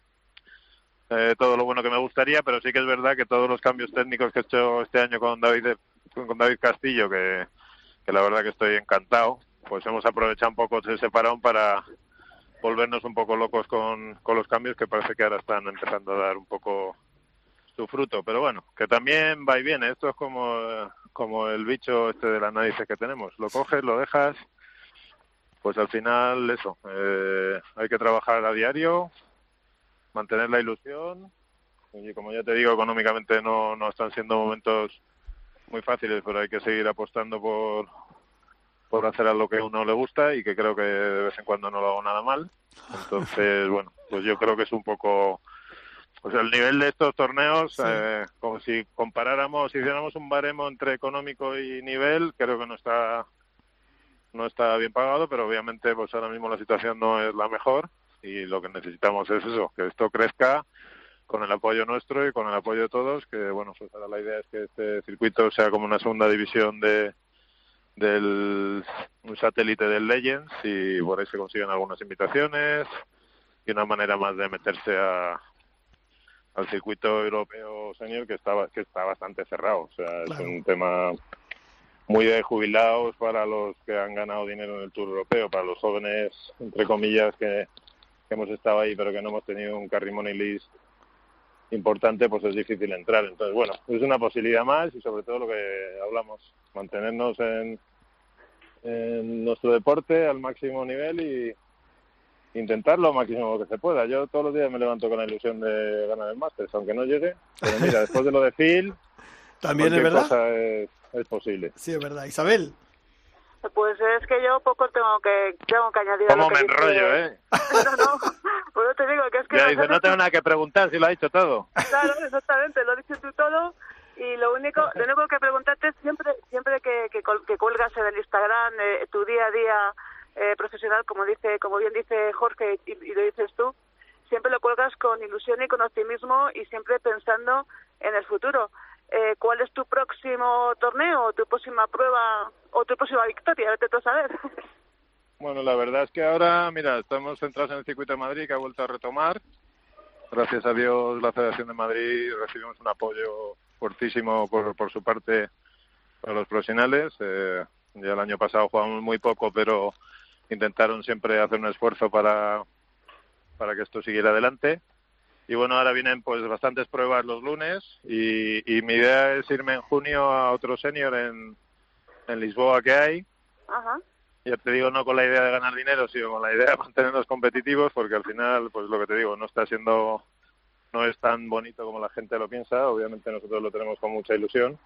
eh, todo lo bueno que me gustaría, pero sí que es verdad que todos los cambios técnicos que he hecho este año con David, con David Castillo, que, que la verdad que estoy encantado, pues hemos aprovechado un poco ese parón para volvernos un poco locos con, con los cambios que parece que ahora están empezando a dar un poco su fruto. Pero bueno, que también va y viene. Esto es como, como el bicho este de las narices que tenemos. Lo coges, lo dejas, pues al final eso. eh, hay que trabajar a diario, mantener la ilusión. Y como ya te digo, económicamente no, no están siendo momentos muy fáciles, pero hay que seguir apostando por, por hacer a lo que a uno le gusta y que creo que de vez en cuando no lo hago nada mal. Entonces, bueno, pues yo creo que es un poco... Sea, el nivel de estos torneos, eh, como si comparáramos, si hiciéramos un baremo entre económico y nivel, creo que no está no está bien pagado, pero obviamente pues ahora mismo la situación no es la mejor y lo que necesitamos es eso, que esto crezca con el apoyo nuestro y con el apoyo de todos, que bueno, pues ahora la idea es que este circuito sea como una segunda división de del un satélite del Legends y por ahí se consiguen algunas invitaciones y una manera más de meterse a, al circuito europeo senior que está que está bastante cerrado, o sea, es un tema muy de jubilados para los que han ganado dinero en el Tour Europeo, para los jóvenes, entre comillas, que, hemos estado ahí pero que no hemos tenido un carry money list importante, pues es difícil entrar. Entonces, bueno, es una posibilidad más y sobre todo lo que hablamos, mantenernos en, en nuestro deporte al máximo nivel y intentar lo máximo que se pueda. Yo todos los días me levanto con la ilusión de ganar el Masters, aunque no llegue. Pero mira, después de lo de Phil, también es verdad. Cosa es, es posible. Sí, es verdad. Isabel. Pues es que yo poco tengo que tengo que añadir. ¿Cómo me enrollo, eh? no, no, pues te digo que es que... Ya dice, no tengo nada que preguntar si lo ha dicho todo. Claro, exactamente, lo has dicho tú todo y lo único lo único que preguntarte es siempre siempre que, que, que cuelgas en el Instagram eh, tu día a día eh, profesional, como dice como bien dice Jorge y, lo dices tú, siempre lo cuelgas con ilusión y con optimismo y siempre pensando en el futuro eh, cuál es tu próximo torneo, tu próxima prueba o tu próxima victoria, vete tú saber. Bueno, la verdad es que ahora, mira, estamos centrados en el circuito de Madrid que ha vuelto a retomar. Gracias a Dios, la Federación de Madrid recibimos un apoyo fuertísimo por, por su parte para los profesionales. Eh, ya el año pasado jugamos muy poco, pero intentaron siempre hacer un esfuerzo para, para que esto siguiera adelante y bueno, ahora vienen pues bastantes pruebas los lunes y, mi idea es irme en junio a otro senior en, en Lisboa que hay. Ajá. Ya te digo, no con la idea de ganar dinero, sino con la idea de mantenernos competitivos, porque al final, pues lo que te digo, no está siendo, no es tan bonito como la gente lo piensa. Obviamente nosotros lo tenemos con mucha ilusión.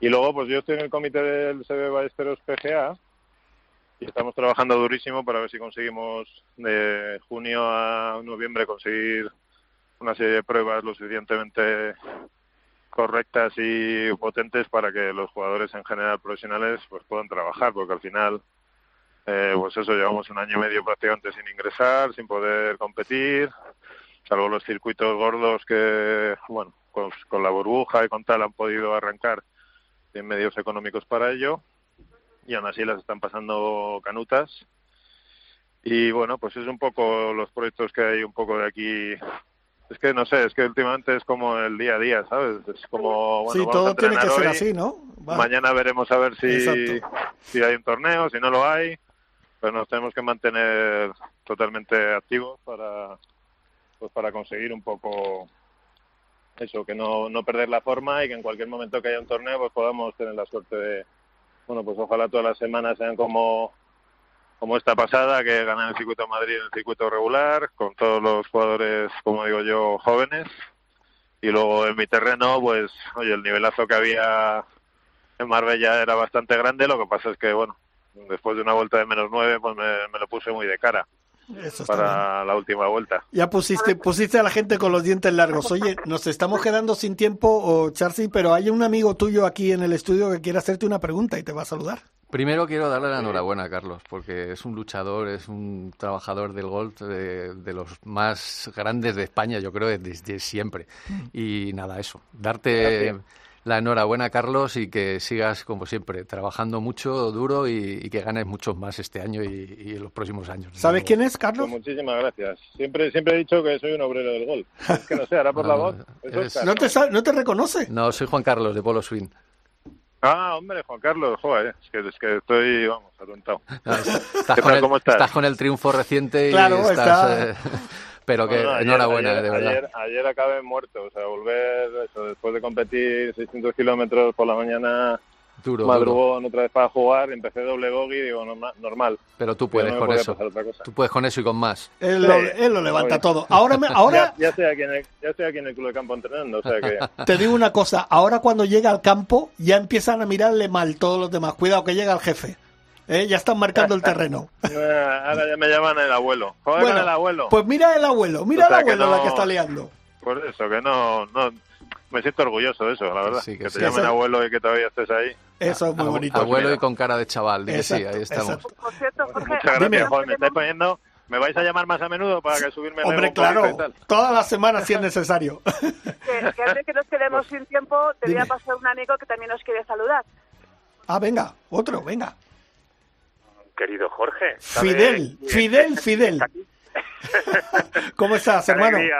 Y luego, pues yo estoy en el comité del CB Ballesteros PGA y estamos trabajando durísimo para ver si conseguimos de junio a noviembre conseguir una serie de pruebas lo suficientemente correctas y potentes para que los jugadores en general profesionales pues puedan trabajar porque al final eh, pues eso llevamos un año y medio prácticamente sin ingresar sin poder competir salvo los circuitos gordos que bueno con, con la burbuja y con tal han podido arrancar sin medios económicos para ello y aún así las están pasando canutas. Y bueno pues es un poco los proyectos que hay un poco de aquí. Es que no sé, es que últimamente es como el día a día, ¿sabes? Es como, bueno, sí, todo tiene que ser así, ¿no? Mañana veremos a ver si, si hay un torneo, si no lo hay, pero nos tenemos que mantener totalmente activos para, pues para conseguir un poco eso, que no, no perder la forma y que en cualquier momento que haya un torneo pues podamos tener la suerte de, bueno, pues ojalá todas las semanas sean como como esta pasada, que ganan el circuito de Madrid en el circuito regular, con todos los jugadores, como digo yo, jóvenes. Y luego en mi terreno, pues, oye, el nivelazo que había en Marbella era bastante grande, lo que pasa es que, bueno, después de una vuelta de menos nueve, pues me, lo puse muy de cara. Para la última vuelta. Ya pusiste, pusiste a la gente con los dientes largos. Oye, nos estamos quedando sin tiempo, o Charcy, pero hay un amigo tuyo aquí en el estudio que quiere hacerte una pregunta y te va a saludar. Primero quiero darle la enhorabuena a Carlos, porque es un luchador, es un trabajador del golf de, los más grandes de España, yo creo, desde siempre. Mm. Y nada, eso, darte la enhorabuena, Carlos, y que sigas, como siempre, trabajando mucho, duro y, que ganes muchos más este año y, en los próximos años. ¿Sabes quién es, Carlos? Pues muchísimas gracias. Siempre siempre he dicho que soy un obrero del golf. Es que no sé, ahora por la voz. ¿No, te, ¿No te reconoce? No, soy Juan Carlos, de Polo Swing. Ah, hombre, Juan Carlos, joder, es que, es que estoy, vamos, atontado. estás, con el, ¿Cómo estás? estás con el triunfo reciente y estás... Está... Eh, pero que enhorabuena, de verdad. Ayer, ayer acabé muerto, o sea, volver, eso, después de competir 600 kilómetros por la mañana Duro, madrugón otra vez para jugar, empecé doble bogey, digo, normal. Pero tú puedes con eso. Tú puedes con eso y con más. Él, lo, levanta todo. Ahora, ahora... Ya, estoy aquí en el, ya estoy aquí en el club de campo entrenando, o sea que... Te digo una cosa, ahora cuando llega al campo ya empiezan a mirarle mal todos los demás. Cuidado que llega el jefe. ¿Eh? Ya están marcando el terreno. Eh, Ahora ya me llaman el abuelo. Joder Bueno, el abuelo. Pues mira el abuelo, mira O sea, el que abuelo la que está liando. Por eso, que no, no... Me siento orgulloso de eso, la verdad. Sí, que que sí. te llamen Eso- abuelo y que todavía estés ahí. Eso es muy bonito. Abuelo mira. y con cara de chaval, sí, ahí estamos. exacto. Por cierto, Jorge, Muchas gracias, Dime. joder, me estáis poniendo... ¿Me vais a llamar más a menudo para que subirme Hombre, claro, y tal? todas las semanas si es necesario. que, que antes que nos quedemos sin tiempo, te voy a Dime. pasar un amigo que también nos quiere saludar. ah, venga, otro, venga. Querido Jorge. ¿sabe Fidel, Fidel, Fidel. está aquí? ¿Cómo estás, hermano? alegría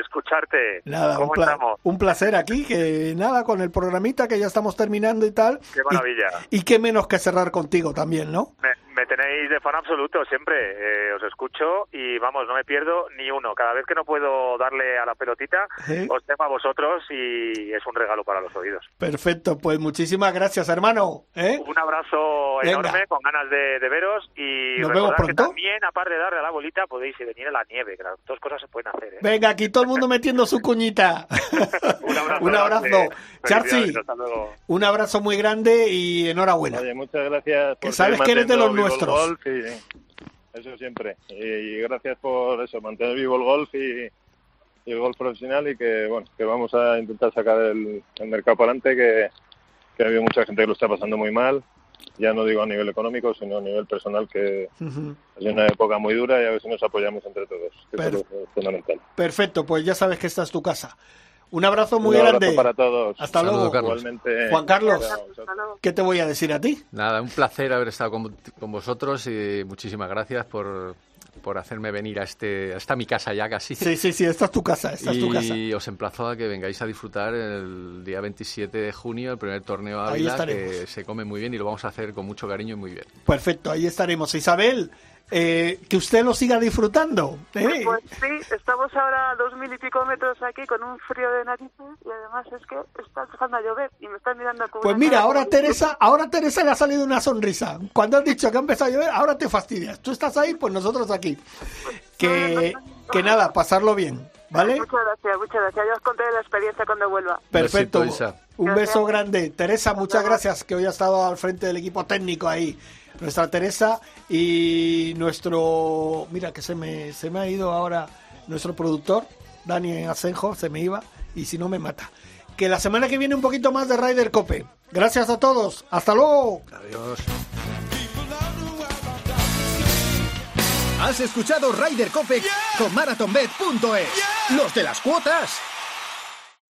escucharte. Nada, un, ¿Cómo pla- estamos? un placer aquí, que nada, con el programita que ya estamos terminando y tal. Qué maravilla. Y, y qué menos que cerrar contigo también, ¿no? Me, me tenéis de fan absoluto siempre. Eh, os escucho y vamos, no me pierdo ni uno. Cada vez que no puedo darle a la pelotita, os tengo a vosotros y es un regalo para los oídos. Perfecto, pues muchísimas gracias, hermano. ¿eh? Un abrazo Venga. enorme, con ganas de, de veros y Nos vemos recordad que pronto. también, aparte de darle a la bolita, podéis venir a la nieve, que las dos cosas se pueden hacer. ¿eh? Venga, aquí todo el mundo metiendo su cuñita. Un abrazo. un abrazo. un abrazo muy grande y enhorabuena. Oye, muchas gracias por Que sabes que eres de los el nuestros. golf y- eso siempre. Y, gracias por eso, mantener vivo el golf y, y el golf profesional y que bueno que vamos a intentar sacar el, el mercado para adelante, que, que ha habido mucha gente que lo está pasando muy mal. Ya no digo a nivel económico, sino a nivel personal, que ha sido una época muy dura y a ver si nos apoyamos entre todos, que es fundamental. Perfecto, pues ya sabes que esta es tu casa. Un abrazo muy Un abrazo grande. para todos. Hasta Saludos, luego. Carlos. Igualmente. Juan Carlos. Hasta. ¿Qué te voy a decir a ti? Nada, un placer haber estado con, con vosotros y muchísimas gracias por, por hacerme venir a este, a esta mi casa ya casi. Sí, sí, sí, esta es tu casa, esta es tu casa. Y os emplazo a que vengáis a disfrutar el día 27 de junio, el primer torneo Ahí Ávila, que se come muy bien y lo vamos a hacer con mucho cariño y muy bien. Perfecto, ahí estaremos. Isabel, eh, que usted lo siga disfrutando. ¿eh? Pues sí, estamos ahora a dos mil y pico metros aquí con un frío de narices y además es que está empezando a llover y me están mirando con Pues una mira, ahora como- Teresa, ahora Teresa le ha salido una sonrisa. Cuando has dicho que ha empezado a llover, ahora te fastidias. Tú estás ahí, pues nosotros aquí. Que, que nada, pasarlo bien, ¿vale? Muchas gracias, muchas gracias. Ya os contaré la experiencia cuando vuelva. Perfecto. Besito. Un beso grande. Teresa, muchas gracias que hoy ha estado al frente del equipo técnico ahí. Nuestra Teresa y nuestro, mira que se me, se me ha ido ahora nuestro productor, Dani Asenjo, se me iba y si no me mata. Que la semana que viene un poquito más de Ryder Cope. Gracias a todos. Hasta luego. Adiós. Has escuchado Ryder Cope con MarathonBet.es. Los de las cuotas.